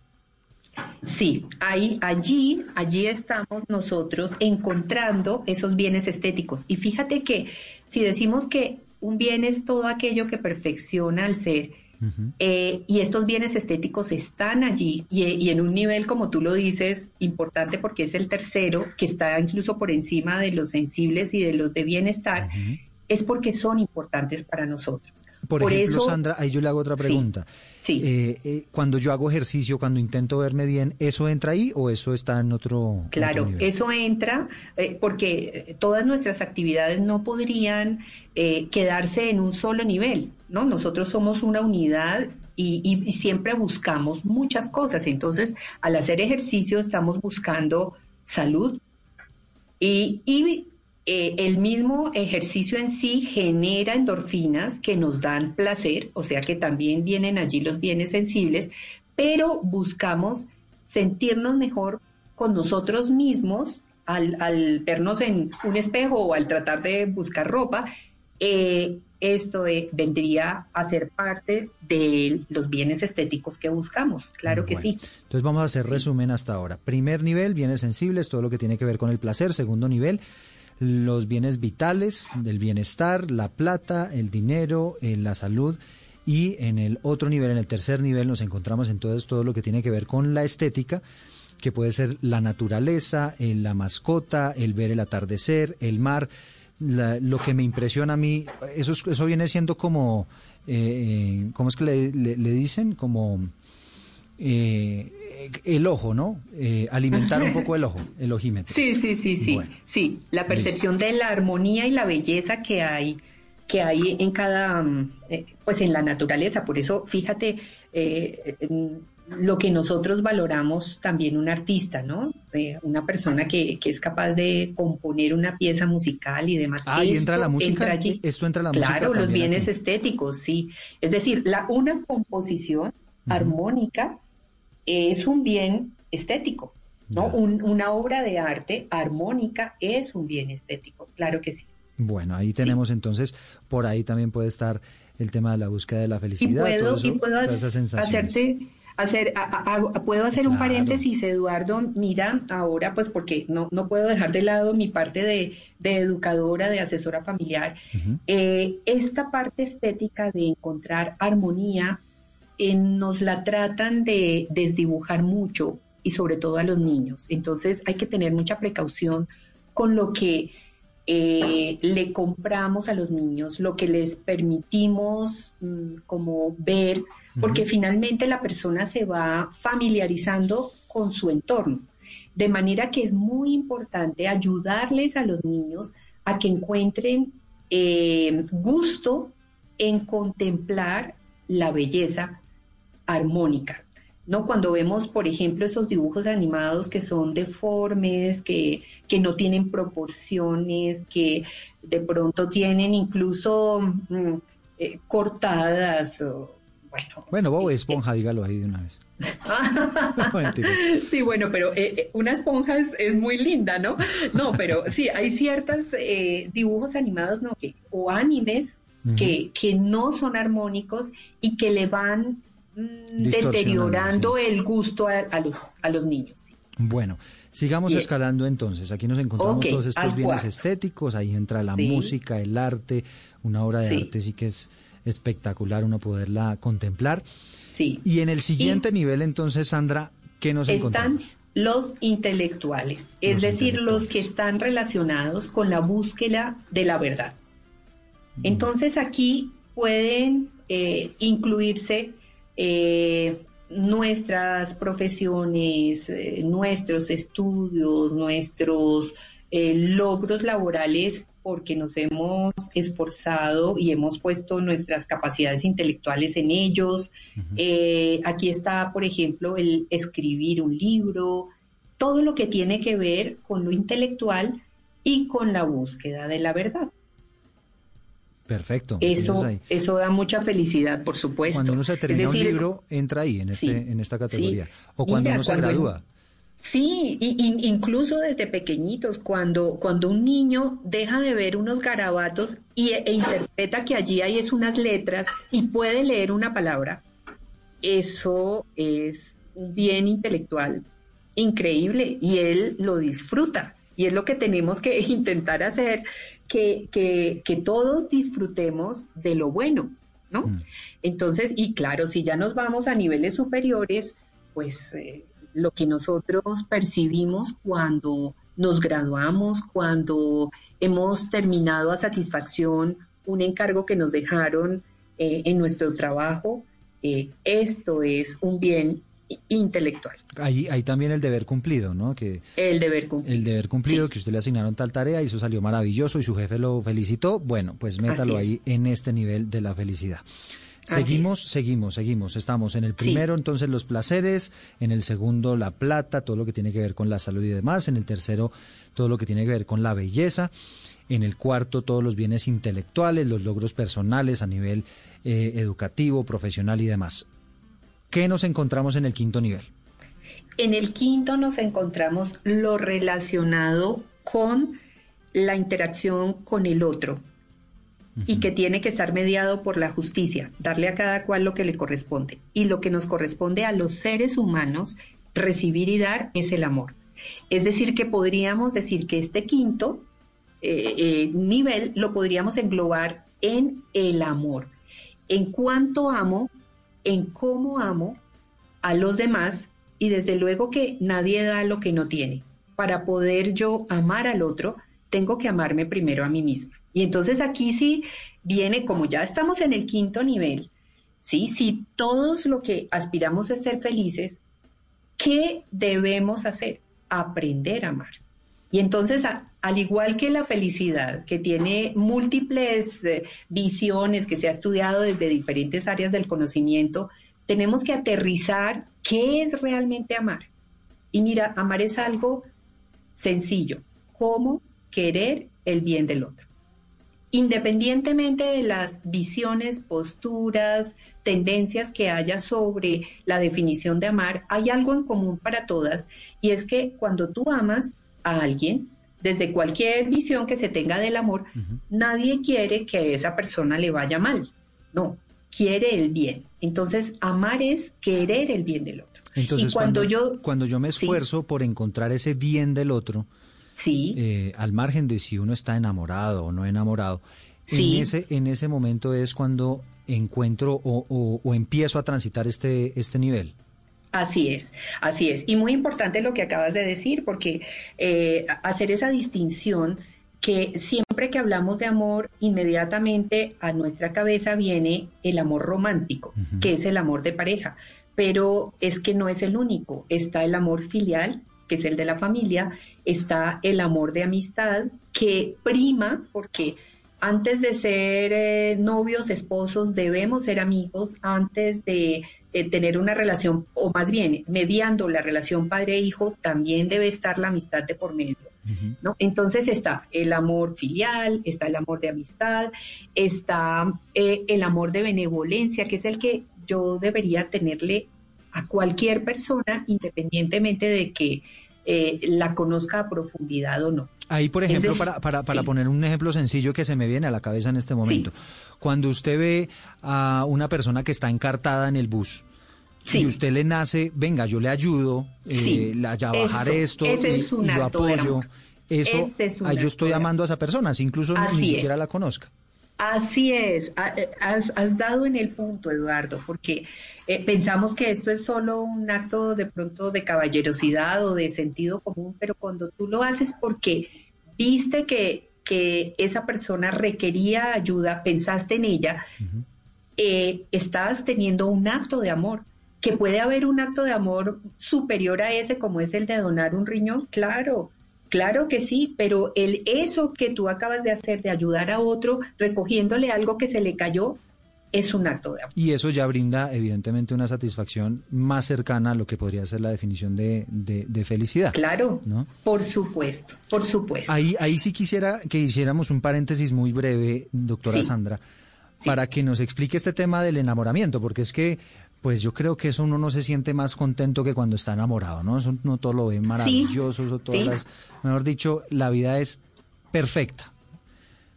Sí, ahí, allí, allí estamos nosotros encontrando esos bienes estéticos. Y fíjate que si decimos que un bien es todo aquello que perfecciona al ser, eh, y estos bienes estéticos están allí y, y en un nivel, como tú lo dices, importante porque es el tercero, que está incluso por encima de los sensibles y de los de bienestar, es porque son importantes para nosotros. Por, ejemplo, Sandra, ahí yo le hago otra pregunta. sí. Eh, eh, cuando yo hago ejercicio, cuando intento verme bien, ¿eso entra ahí o eso está en otro, Claro, otro nivel? eso entra eh, porque todas nuestras actividades no podrían quedarse en un solo nivel, ¿no? Nosotros somos una unidad y, y- y siempre buscamos muchas cosas. Entonces, al hacer ejercicio estamos buscando salud y, y, eh, el mismo ejercicio en sí genera endorfinas que nos dan placer, o sea que también vienen allí los bienes sensibles, pero buscamos sentirnos mejor con nosotros mismos al, al vernos en un espejo o al tratar de buscar ropa. eh, esto eh, vendría a ser parte de los bienes estéticos que buscamos, claro que sí. Entonces vamos a hacer resumen hasta ahora. Primer nivel, bienes sensibles, todo lo que tiene que ver con el placer. Segundo nivel, los bienes vitales, del bienestar, la plata, el dinero, eh, la salud. Y en el otro nivel, en el tercer nivel, nos encontramos entonces todo lo que tiene que ver con la estética, que puede ser la naturaleza, eh, la mascota, el ver el atardecer, el mar. La- lo que me impresiona a mí, eso, es- eso viene siendo como, eh, ¿cómo es que le, le- le dicen? Como eh, el ojo, ¿no? Eh, alimentar un poco el ojo, el ojímetro. Sí, sí, sí, sí. sí, la percepción de la armonía y la belleza que hay que hay en cada, mm, eh, pues en la naturaleza. Por eso, fíjate, eh, lo que nosotros valoramos también un artista, ¿no? Eh, una persona que, que es capaz de componer una pieza musical y demás. Ah, ¿y entra la música? entra allí. Esto entra la música Claro, los bienes aquí. estéticos, sí. Es decir, la, una composición armónica es un bien estético, ¿no? Un- una obra de arte armónica es un bien estético, claro que sí. Bueno, ahí tenemos entonces, por ahí también puede estar el tema de la búsqueda de la Y felicidad. puedo, todo eso, y puedo esas sensaciones. hacerte, hacer, a- puedo hacer un paréntesis, Eduardo, mira, ahora pues porque no, no puedo dejar de lado mi parte de, de educadora, de asesora familiar. Eh, esta parte estética de encontrar armonía eh, nos la tratan de desdibujar mucho y sobre todo a los niños. Entonces hay que tener mucha precaución con lo que eh, le compramos a los niños, lo que les permitimos mm, como ver, porque finalmente la persona se va familiarizando con su entorno. De manera que es muy importante ayudarles a los niños a que encuentren eh, gusto en contemplar la belleza armónica. ¿no? Cuando vemos, por ejemplo, esos dibujos animados que son deformes, que, que no tienen proporciones, que de pronto tienen incluso mm, eh, cortadas, o, bueno. Bueno, Bob Esponja, dígalo ahí de una vez. Sí, bueno, pero eh, eh, una esponja es, es muy linda, ¿no? No, pero sí, hay ciertos dibujos animados, ¿no? Que, o animes que, que no son armónicos y que le van deteriorando el gusto a, a los, a los niños. sí. Bueno, sigamos Bien. escalando entonces. Aquí nos encontramos todos estos bienes cuarto. estéticos, ahí entra la Sí. música, el arte, una obra de Sí. arte sí que es espectacular uno poderla contemplar. Sí. Y en el siguiente nivel entonces, Sandra, ¿qué nos Están encontramos? los intelectuales, es Los decir, los que están relacionados con la búsqueda de la verdad. Entonces aquí pueden eh, incluirse eh, nuestras profesiones, eh, nuestros estudios, nuestros eh, logros laborales porque nos hemos esforzado y hemos puesto nuestras capacidades intelectuales en ellos. Eh, aquí está, por ejemplo, el escribir un libro, todo lo que tiene que ver con lo intelectual y con la búsqueda de la verdad. Perfecto. Eso, eso da mucha felicidad, por supuesto. cuando uno se termina decir, un libro, entra ahí, en, este, Sí, en esta categoría. sí. O cuando Mira, uno se gradúa. Sí, y, y- incluso desde pequeñitos, cuando, cuando un niño deja de ver unos garabatos y, e interpreta que allí hay es unas letras y puede leer una palabra, eso es un bien intelectual increíble y él lo disfruta. Y es lo que tenemos que intentar hacer, que, que, que todos disfrutemos de lo bueno, ¿no? Entonces, y claro, si ya nos vamos a niveles superiores, pues eh, lo que nosotros percibimos cuando nos graduamos, cuando hemos terminado a satisfacción un encargo que nos dejaron eh, en nuestro trabajo, eh, esto es un bien intelectual, Ahí, ahí también el deber cumplido, ¿no? Que el deber cumplir. el deber cumplido, que usted le asignaron tal tarea y eso salió maravilloso y su jefe lo felicitó. Bueno, pues métalo ahí en este nivel de la felicidad. Seguimos, seguimos, seguimos. Estamos en el primero, entonces, los placeres. En el segundo, la plata, todo lo que tiene que ver con la salud y demás. En el tercero, todo lo que tiene que ver con la belleza. En el cuarto, todos los bienes intelectuales, los logros personales a nivel eh, educativo, profesional y demás. ¿Qué nos encontramos en el quinto nivel? En el quinto nos encontramos lo relacionado con la interacción con el otro y que tiene que estar mediado por la justicia, darle a cada cual lo que le corresponde. Y lo que nos corresponde a los seres humanos recibir y dar es el amor. Es decir, que podríamos decir que este quinto eh, eh, nivel lo podríamos englobar en el amor. En cuánto amo, en cómo amo a los demás y desde luego que nadie da lo que no tiene. Para poder yo amar al otro, tengo que amarme primero a mí misma. Y entonces aquí sí viene, como ya estamos en el quinto nivel, sí, si todos lo que aspiramos es ser felices, ¿qué debemos hacer? Aprender a amar. Y entonces, al igual que la felicidad, que tiene múltiples eh, visiones, que se ha estudiado desde diferentes áreas del conocimiento, tenemos que aterrizar qué es realmente amar. Y mira, amar es algo sencillo, como querer el bien del otro. Independientemente de las visiones, posturas, tendencias que haya sobre la definición de amar, hay algo en común para todas y es que cuando tú amas a alguien, desde cualquier visión que se tenga del amor, nadie quiere que a esa persona le vaya mal. No, quiere el bien. Entonces, amar es querer el bien del otro. Entonces, y cuando, cuando, yo cuando yo me esfuerzo por encontrar ese bien del otro, sí. eh, al margen de si uno está enamorado o no enamorado, Sí. en, ese, en ese momento es cuando encuentro o, o- o empiezo a transitar este, este nivel. Así es, así es. Y muy importante lo que acabas de decir, porque eh, hacer esa distinción que siempre que hablamos de amor, inmediatamente a nuestra cabeza viene el amor romántico, que es el amor de pareja. Pero es que no es el único. Está el amor filial, que es el de la familia, está el amor de amistad, que prima, porque antes de ser eh, novios, esposos, debemos ser amigos, antes de eh, tener una relación, o más bien, mediando la relación padre-hijo, también debe estar la amistad de por medio. ¿no? Entonces está el amor filial, está el amor de amistad, está eh, el amor de benevolencia, que es el que yo debería tenerle a cualquier persona, independientemente de que eh, la conozca a profundidad o no. Ahí, por ejemplo, para, para, para sí. poner un ejemplo sencillo que se me viene a la cabeza en este momento. Cuando usted ve a una persona que está encartada en el bus y usted le nace, venga, yo le ayudo eh, Sí, la- a bajar eso, esto es y de apoyo. Eso, Ese es un ahí yo estoy amando a esa persona, si incluso Así ni es. siquiera la conozca. Así es, eh, has, has dado en el punto, Eduardo, porque eh, pensamos que esto es solo un acto de pronto de caballerosidad o de sentido común, pero cuando tú lo haces porque viste que, que esa persona requería ayuda, pensaste en ella, eh, estás teniendo un acto de amor. Que puede haber un acto de amor superior a ese, como es el de donar un riñón, claro, Claro que sí, pero el eso que tú acabas de hacer de ayudar a otro recogiéndole algo que se le cayó es un acto de amor. Y eso ya brinda, evidentemente, una satisfacción más cercana a lo que podría ser la definición de, de- de felicidad. Claro, ¿no? por supuesto, por supuesto. Ahí, ahí sí quisiera que hiciéramos un paréntesis muy breve, doctora Sí. Sandra, para que nos explique este tema del enamoramiento, porque es que, pues yo creo que eso uno no se siente más contento que cuando está enamorado, ¿no? Eso no todo lo ve maravilloso, eso todas sí. las, mejor dicho, la vida es perfecta.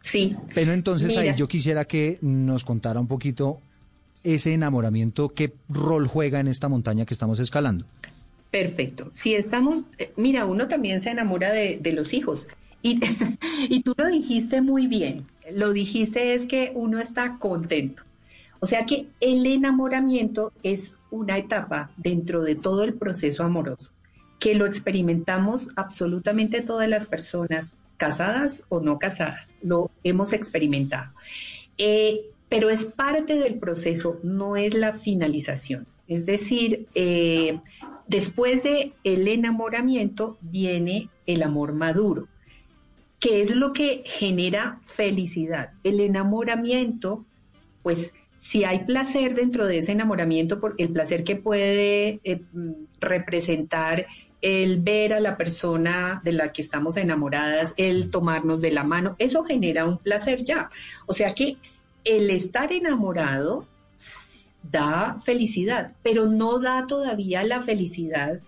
Sí. Pero entonces Mira. ahí yo quisiera que nos contara un poquito ese enamoramiento, qué rol juega en esta montaña que estamos escalando. Perfecto. Si estamos, eh, mira, uno también se enamora de, de los hijos. Y, y tú lo dijiste muy bien. Lo dijiste es que uno está contento. O sea que el enamoramiento es una etapa dentro de todo el proceso amoroso, que lo experimentamos absolutamente todas las personas, casadas o no casadas, lo hemos experimentado. Eh, pero es parte del proceso, no es la finalización. Es decir, eh, después de el enamoramiento viene el amor maduro, que es lo que genera felicidad. El enamoramiento, pues si hay placer dentro de ese enamoramiento, el placer que puede eh, mm, representar el ver a la persona de la que estamos enamoradas, el tomarnos de la mano, eso genera un placer ya. O sea que el estar enamorado da felicidad, pero no da todavía la felicidad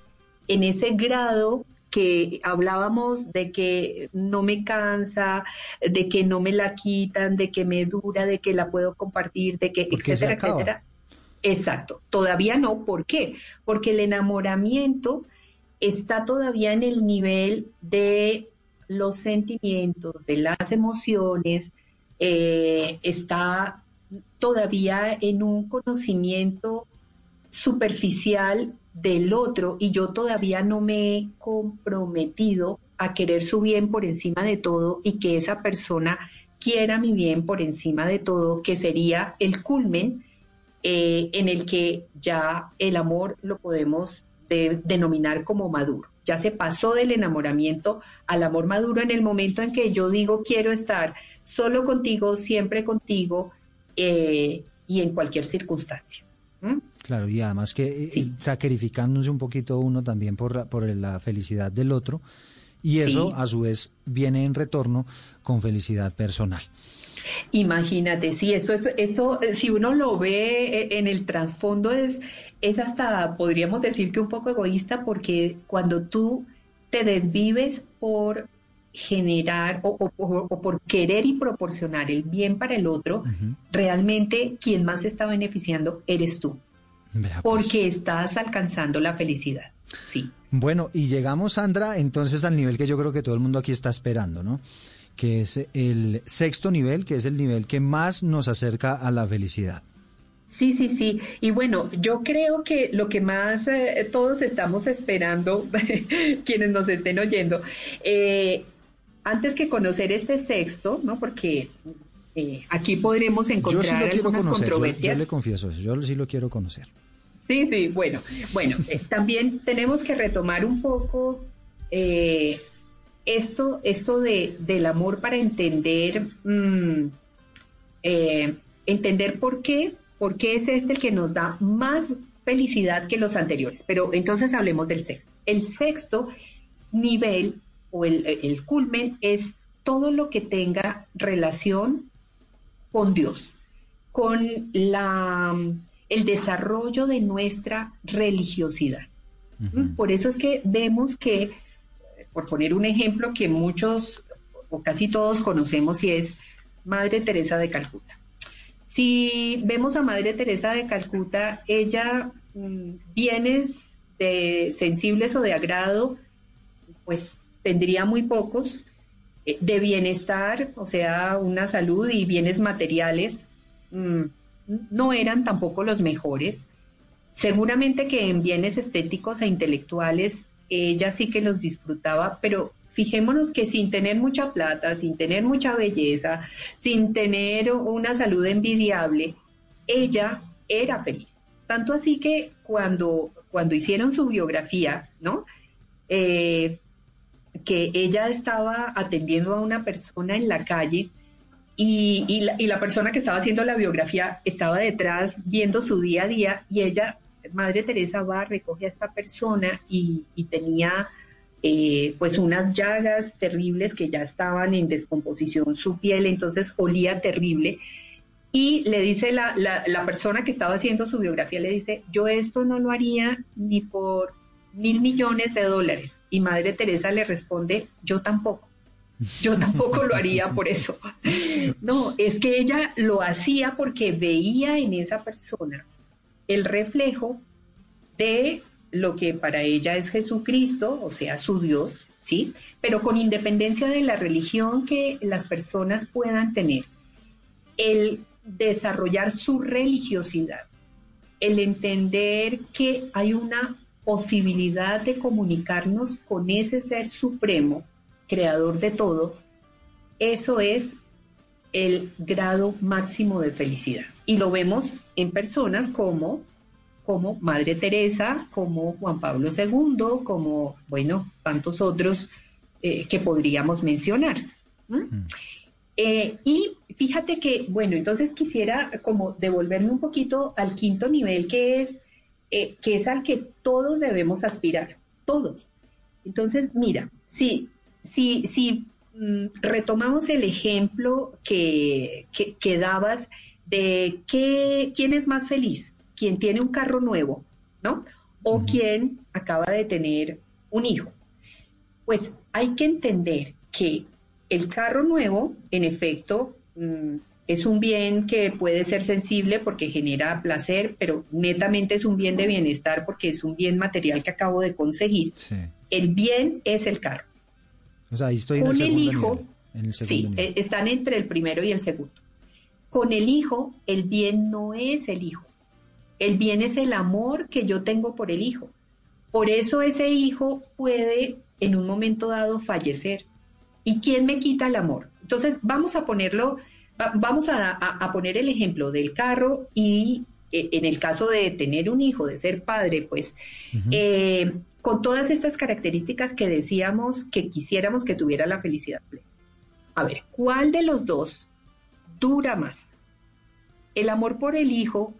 en ese grado que hablábamos de que no me cansa, de que no me la quitan, de que me dura, de que la puedo compartir, de que Porque etcétera, etcétera. Exacto, todavía no, ¿por qué? Porque el enamoramiento está todavía en el nivel de los sentimientos, de las emociones, eh, está todavía en un conocimiento superficial del otro y yo todavía no me he comprometido a querer su bien por encima de todo y que esa persona quiera mi bien por encima de todo, que sería el culmen eh, en el que ya el amor lo podemos de- denominar como maduro. Ya se pasó del enamoramiento al amor maduro en el momento en que yo digo quiero estar solo contigo, siempre contigo eh, y en cualquier circunstancia. ¿Mm? Claro, y además que eh, sacrificándose un poquito uno también por la, por la felicidad del otro, y eso Sí. a su vez viene en retorno con felicidad personal. Imagínate, sí, eso es, eso, eh, si uno lo ve eh, en el trasfondo es, es hasta, podríamos decir que un poco egoísta, porque cuando tú te desvives por generar o, o- o- o por querer y proporcionar el bien para el otro, realmente quien más se está beneficiando eres tú, Vea, pues. porque estás alcanzando la felicidad. Sí. Bueno, y llegamos, Sandra, entonces al nivel que yo creo que todo el mundo aquí está esperando, ¿no? Que es el sexto nivel, que es el nivel que más nos acerca a la felicidad. Sí, sí, sí. Y bueno, yo creo que lo que más eh, todos estamos esperando, quienes nos estén oyendo, eh, antes que conocer este sexto, ¿no? Porque eh, aquí podremos Yo sí encontrar lo quiero algunas conocer, yo- yo, controversias. le confieso eso, yo sí lo quiero conocer. Sí, sí, bueno, bueno, también tenemos que retomar un poco esto, esto de, del amor para entender, mm, entender por qué, por qué es este el que nos da más felicidad que los anteriores. Pero entonces hablemos del sexto. El sexto nivel o el, el culmen es todo lo que tenga relación con Dios, con la, el desarrollo de nuestra religiosidad. Por eso es que vemos que, por poner un ejemplo que muchos o casi todos conocemos y es Madre Teresa de Calcuta. Si vemos a Madre Teresa de Calcuta, ella mm, bienes sensibles o de agrado, pues tendría muy pocos, eh, de bienestar, o sea, una salud y bienes materiales, mm, no eran tampoco los mejores. Seguramente que en bienes estéticos e intelectuales ella sí que los disfrutaba, pero fijémonos que sin tener mucha plata, sin tener mucha belleza, sin tener una salud envidiable, ella era feliz. Tanto así que cuando, cuando hicieron su biografía, ¿no? Eh, que ella estaba atendiendo a una persona en la calle y, la, persona que estaba haciendo la biografía estaba detrás viendo su día a día y ella, Madre Teresa, va, recoge a esta persona y tenía eh, pues unas llagas terribles que ya estaban en descomposición su piel, entonces olía terrible. Y le dice la, la, la persona que estaba haciendo su biografía, le dice, yo esto no lo haría ni por mil millones de dólares. Y Madre Teresa le responde, yo tampoco. Yo tampoco lo haría por eso. No, es que ella lo hacía porque veía en esa persona el reflejo de lo que para ella es Jesucristo, o sea, su Dios, ¿sí? Pero con independencia de la religión que las personas puedan tener, el desarrollar su religiosidad, el entender que hay una posibilidad de comunicarnos con ese ser supremo, creador de todo, eso es el grado máximo de felicidad. Y lo vemos en personas como, como Madre Teresa, como Juan Pablo II, como, bueno, tantos otros eh, que podríamos mencionar. ¿Mm? Eh, y fíjate que, bueno, entonces quisiera como devolverme un poquito al quinto nivel, que es eh, que es al que todos debemos aspirar, todos. Entonces, mira, si, si, si mm, retomamos el ejemplo que, que, dabas de que, quién es más feliz, quien tiene un carro nuevo, ¿no? O quien acaba de tener un hijo. Pues hay que entender que el carro nuevo, en efecto, mm, es un bien que puede ser sensible porque genera placer, pero netamente es un bien de bienestar porque es un bien material que acabo de conseguir. El bien es el carro. O sea, ahí estoy Con en el, el hijo, nivel, sí, nivel. están entre el primero y el segundo. Con el hijo, el bien no es el hijo. El bien es el amor que yo tengo por el hijo. Por eso ese hijo puede en un momento dado fallecer. ¿Y quién me quita el amor? Entonces, vamos a ponerlo Vamos a, a, a, poner el ejemplo del carro y eh, en el caso de tener un hijo, de ser padre, pues uh -huh. eh, con todas estas características que decíamos que quisiéramos que tuviera la felicidad plena. A ver, ¿cuál de los dos dura más? El amor por el hijo,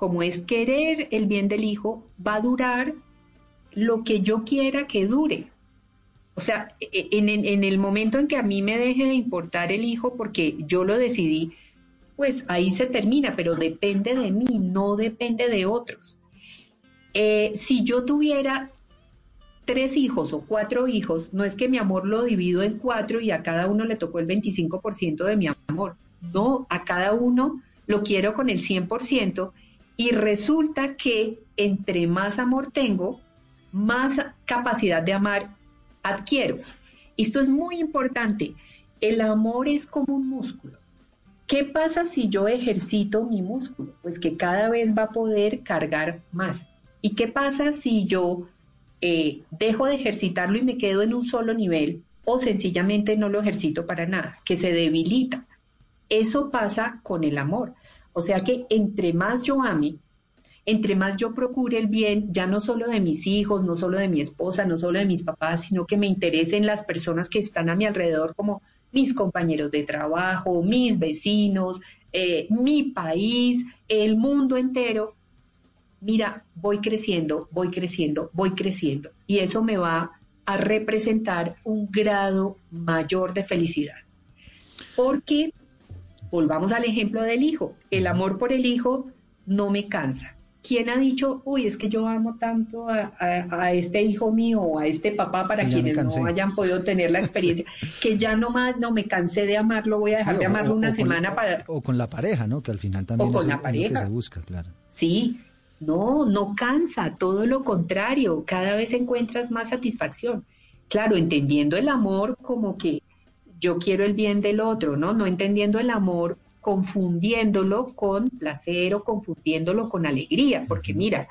como es querer el bien del hijo, va a durar lo que yo quiera que dure. O sea, en, en, en, el momento en que a mí me deje de importar el hijo porque yo lo decidí, pues ahí se termina, pero depende de mí, no depende de otros. Eh, si yo tuviera tres hijos o cuatro hijos, no es que mi amor lo divido en cuatro y a cada uno le tocó el 25% de mi amor. No, a cada uno lo quiero con el 100% y resulta que entre más amor tengo, más capacidad de amar adquiero. Esto es muy importante. El amor es como un músculo. ¿Qué pasa si yo ejercito mi músculo? Pues que cada vez va a poder cargar más. ¿Y qué pasa si yo eh, dejo de ejercitarlo y me quedo en un solo nivel o sencillamente no lo ejercito para nada? Que se debilita. Eso pasa con el amor. O sea que entre más yo ame, entre más yo procure el bien, ya no solo de mis hijos, no solo de mi esposa, no solo de mis papás, sino que me interesen las personas que están a mi alrededor, como mis compañeros de trabajo, mis vecinos, eh, mi país, el mundo entero, mira, voy creciendo, voy creciendo, voy creciendo. Y eso me va a representar un grado mayor de felicidad. Porque, volvamos al ejemplo del hijo, el amor por el hijo no me cansa. ¿Quién ha dicho, uy, es que yo amo tanto a, a- a este hijo mío o a este papá para ya quienes no hayan podido tener la experiencia, que ya no más, no me cansé de amarlo, voy a dejar Sí, de amarlo o- una o con- semana para... O con la pareja, ¿no? Que al final también O con es la lo que pareja. se busca, claro. Sí, no, no cansa, todo lo contrario, cada vez encuentras más satisfacción. Claro, entendiendo el amor como que yo quiero el bien del otro, ¿no? No entendiendo el amor confundiéndolo con placer o confundiéndolo con alegría, porque mira,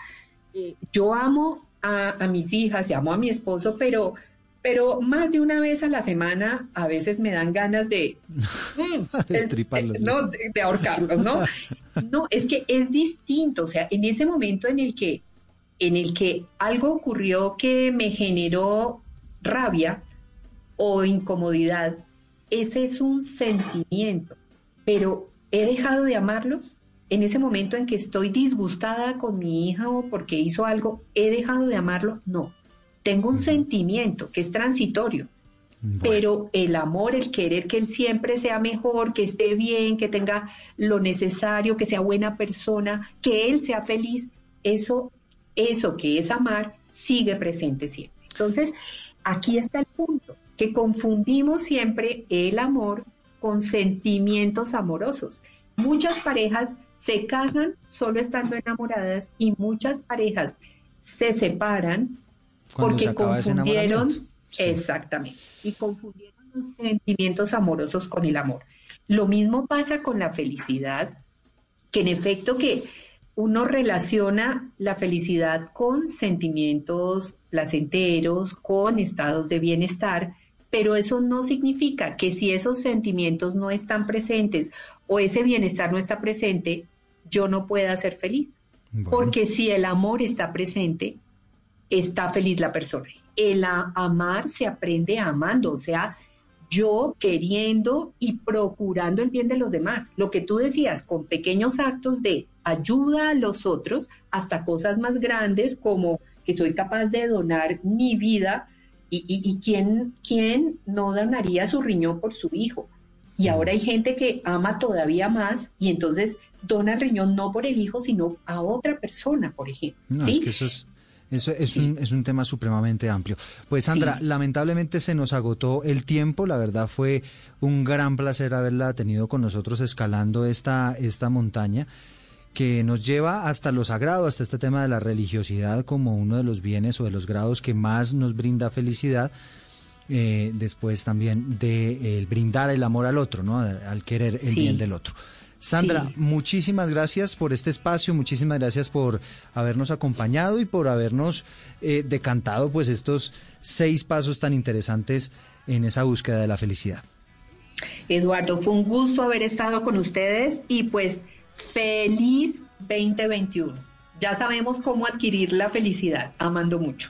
eh, yo amo a, a mis hijas y amo a mi esposo, pero, pero más de una vez a la semana a veces me dan ganas de, mm, Destriparlos. no, de, de ahorcarlos, ¿no? No, es que es distinto, o sea, en ese momento en el que, en el que algo ocurrió que me generó rabia o incomodidad, ese es un sentimiento, pero he dejado de amarlos. En ese momento en que estoy disgustada con mi hija o porque hizo algo, ¿he dejado de amarlo? No. Tengo un sentimiento que es transitorio, pero el amor, el querer que él siempre sea mejor, que esté bien, que tenga lo necesario, que sea buena persona, que él sea feliz, eso, eso que es amar, sigue presente siempre. Entonces, aquí está el punto, que confundimos siempre el amor con sentimientos amorosos. Muchas parejas se casan solo estando enamoradas y muchas parejas se separan Cuando porque confundieron exactamente y confundieron los sentimientos amorosos con el amor. Lo mismo pasa con la felicidad, que en efecto que uno relaciona la felicidad con sentimientos placenteros, con estados de bienestar, pero eso no significa que si esos sentimientos no están presentes o ese bienestar no está presente, yo no pueda ser feliz. Porque si el amor está presente, está feliz la persona. El a- amar se aprende amando, o sea, yo queriendo y procurando el bien de los demás. Lo que tú decías, con pequeños actos de ayuda a los otros, hasta cosas más grandes como que soy capaz de donar mi vida y, y, y quién, quién no donaría su riñón por su hijo. Y ahora hay gente que ama todavía más y entonces dona el riñón no por el hijo, sino a otra persona, por ejemplo. No, ¿sí? es que eso es, eso es, un, es un tema supremamente amplio. Pues Sandra, Sí. lamentablemente se nos agotó el tiempo, la verdad fue un gran placer haberla tenido con nosotros escalando esta, esta montaña que nos lleva hasta lo sagrado, hasta este tema de la religiosidad como uno de los bienes o de los grados que más nos brinda felicidad. eh, después también de el brindar el amor al otro, ¿no? Al querer el Sí. bien del otro. Sandra, Sí. muchísimas gracias por este espacio, muchísimas gracias por habernos acompañado y por habernos eh, decantado pues estos seis pasos tan interesantes en esa búsqueda de la felicidad. Eduardo, fue un gusto haber estado con ustedes y pues feliz 2021. Ya sabemos cómo adquirir la felicidad, amando mucho.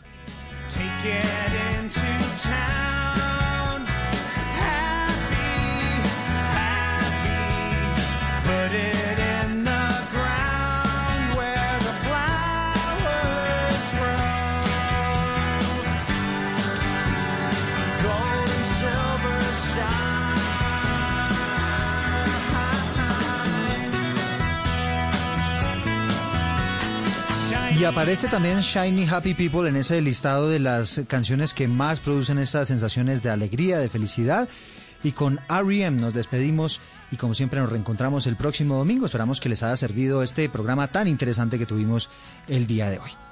Y aparece también Shiny Happy People en ese listado de las canciones que más producen estas sensaciones de alegría, de felicidad. Y con R.E.M. nos despedimos y como siempre nos reencontramos el próximo domingo. Esperamos que les haya servido este programa tan interesante que tuvimos el día de hoy.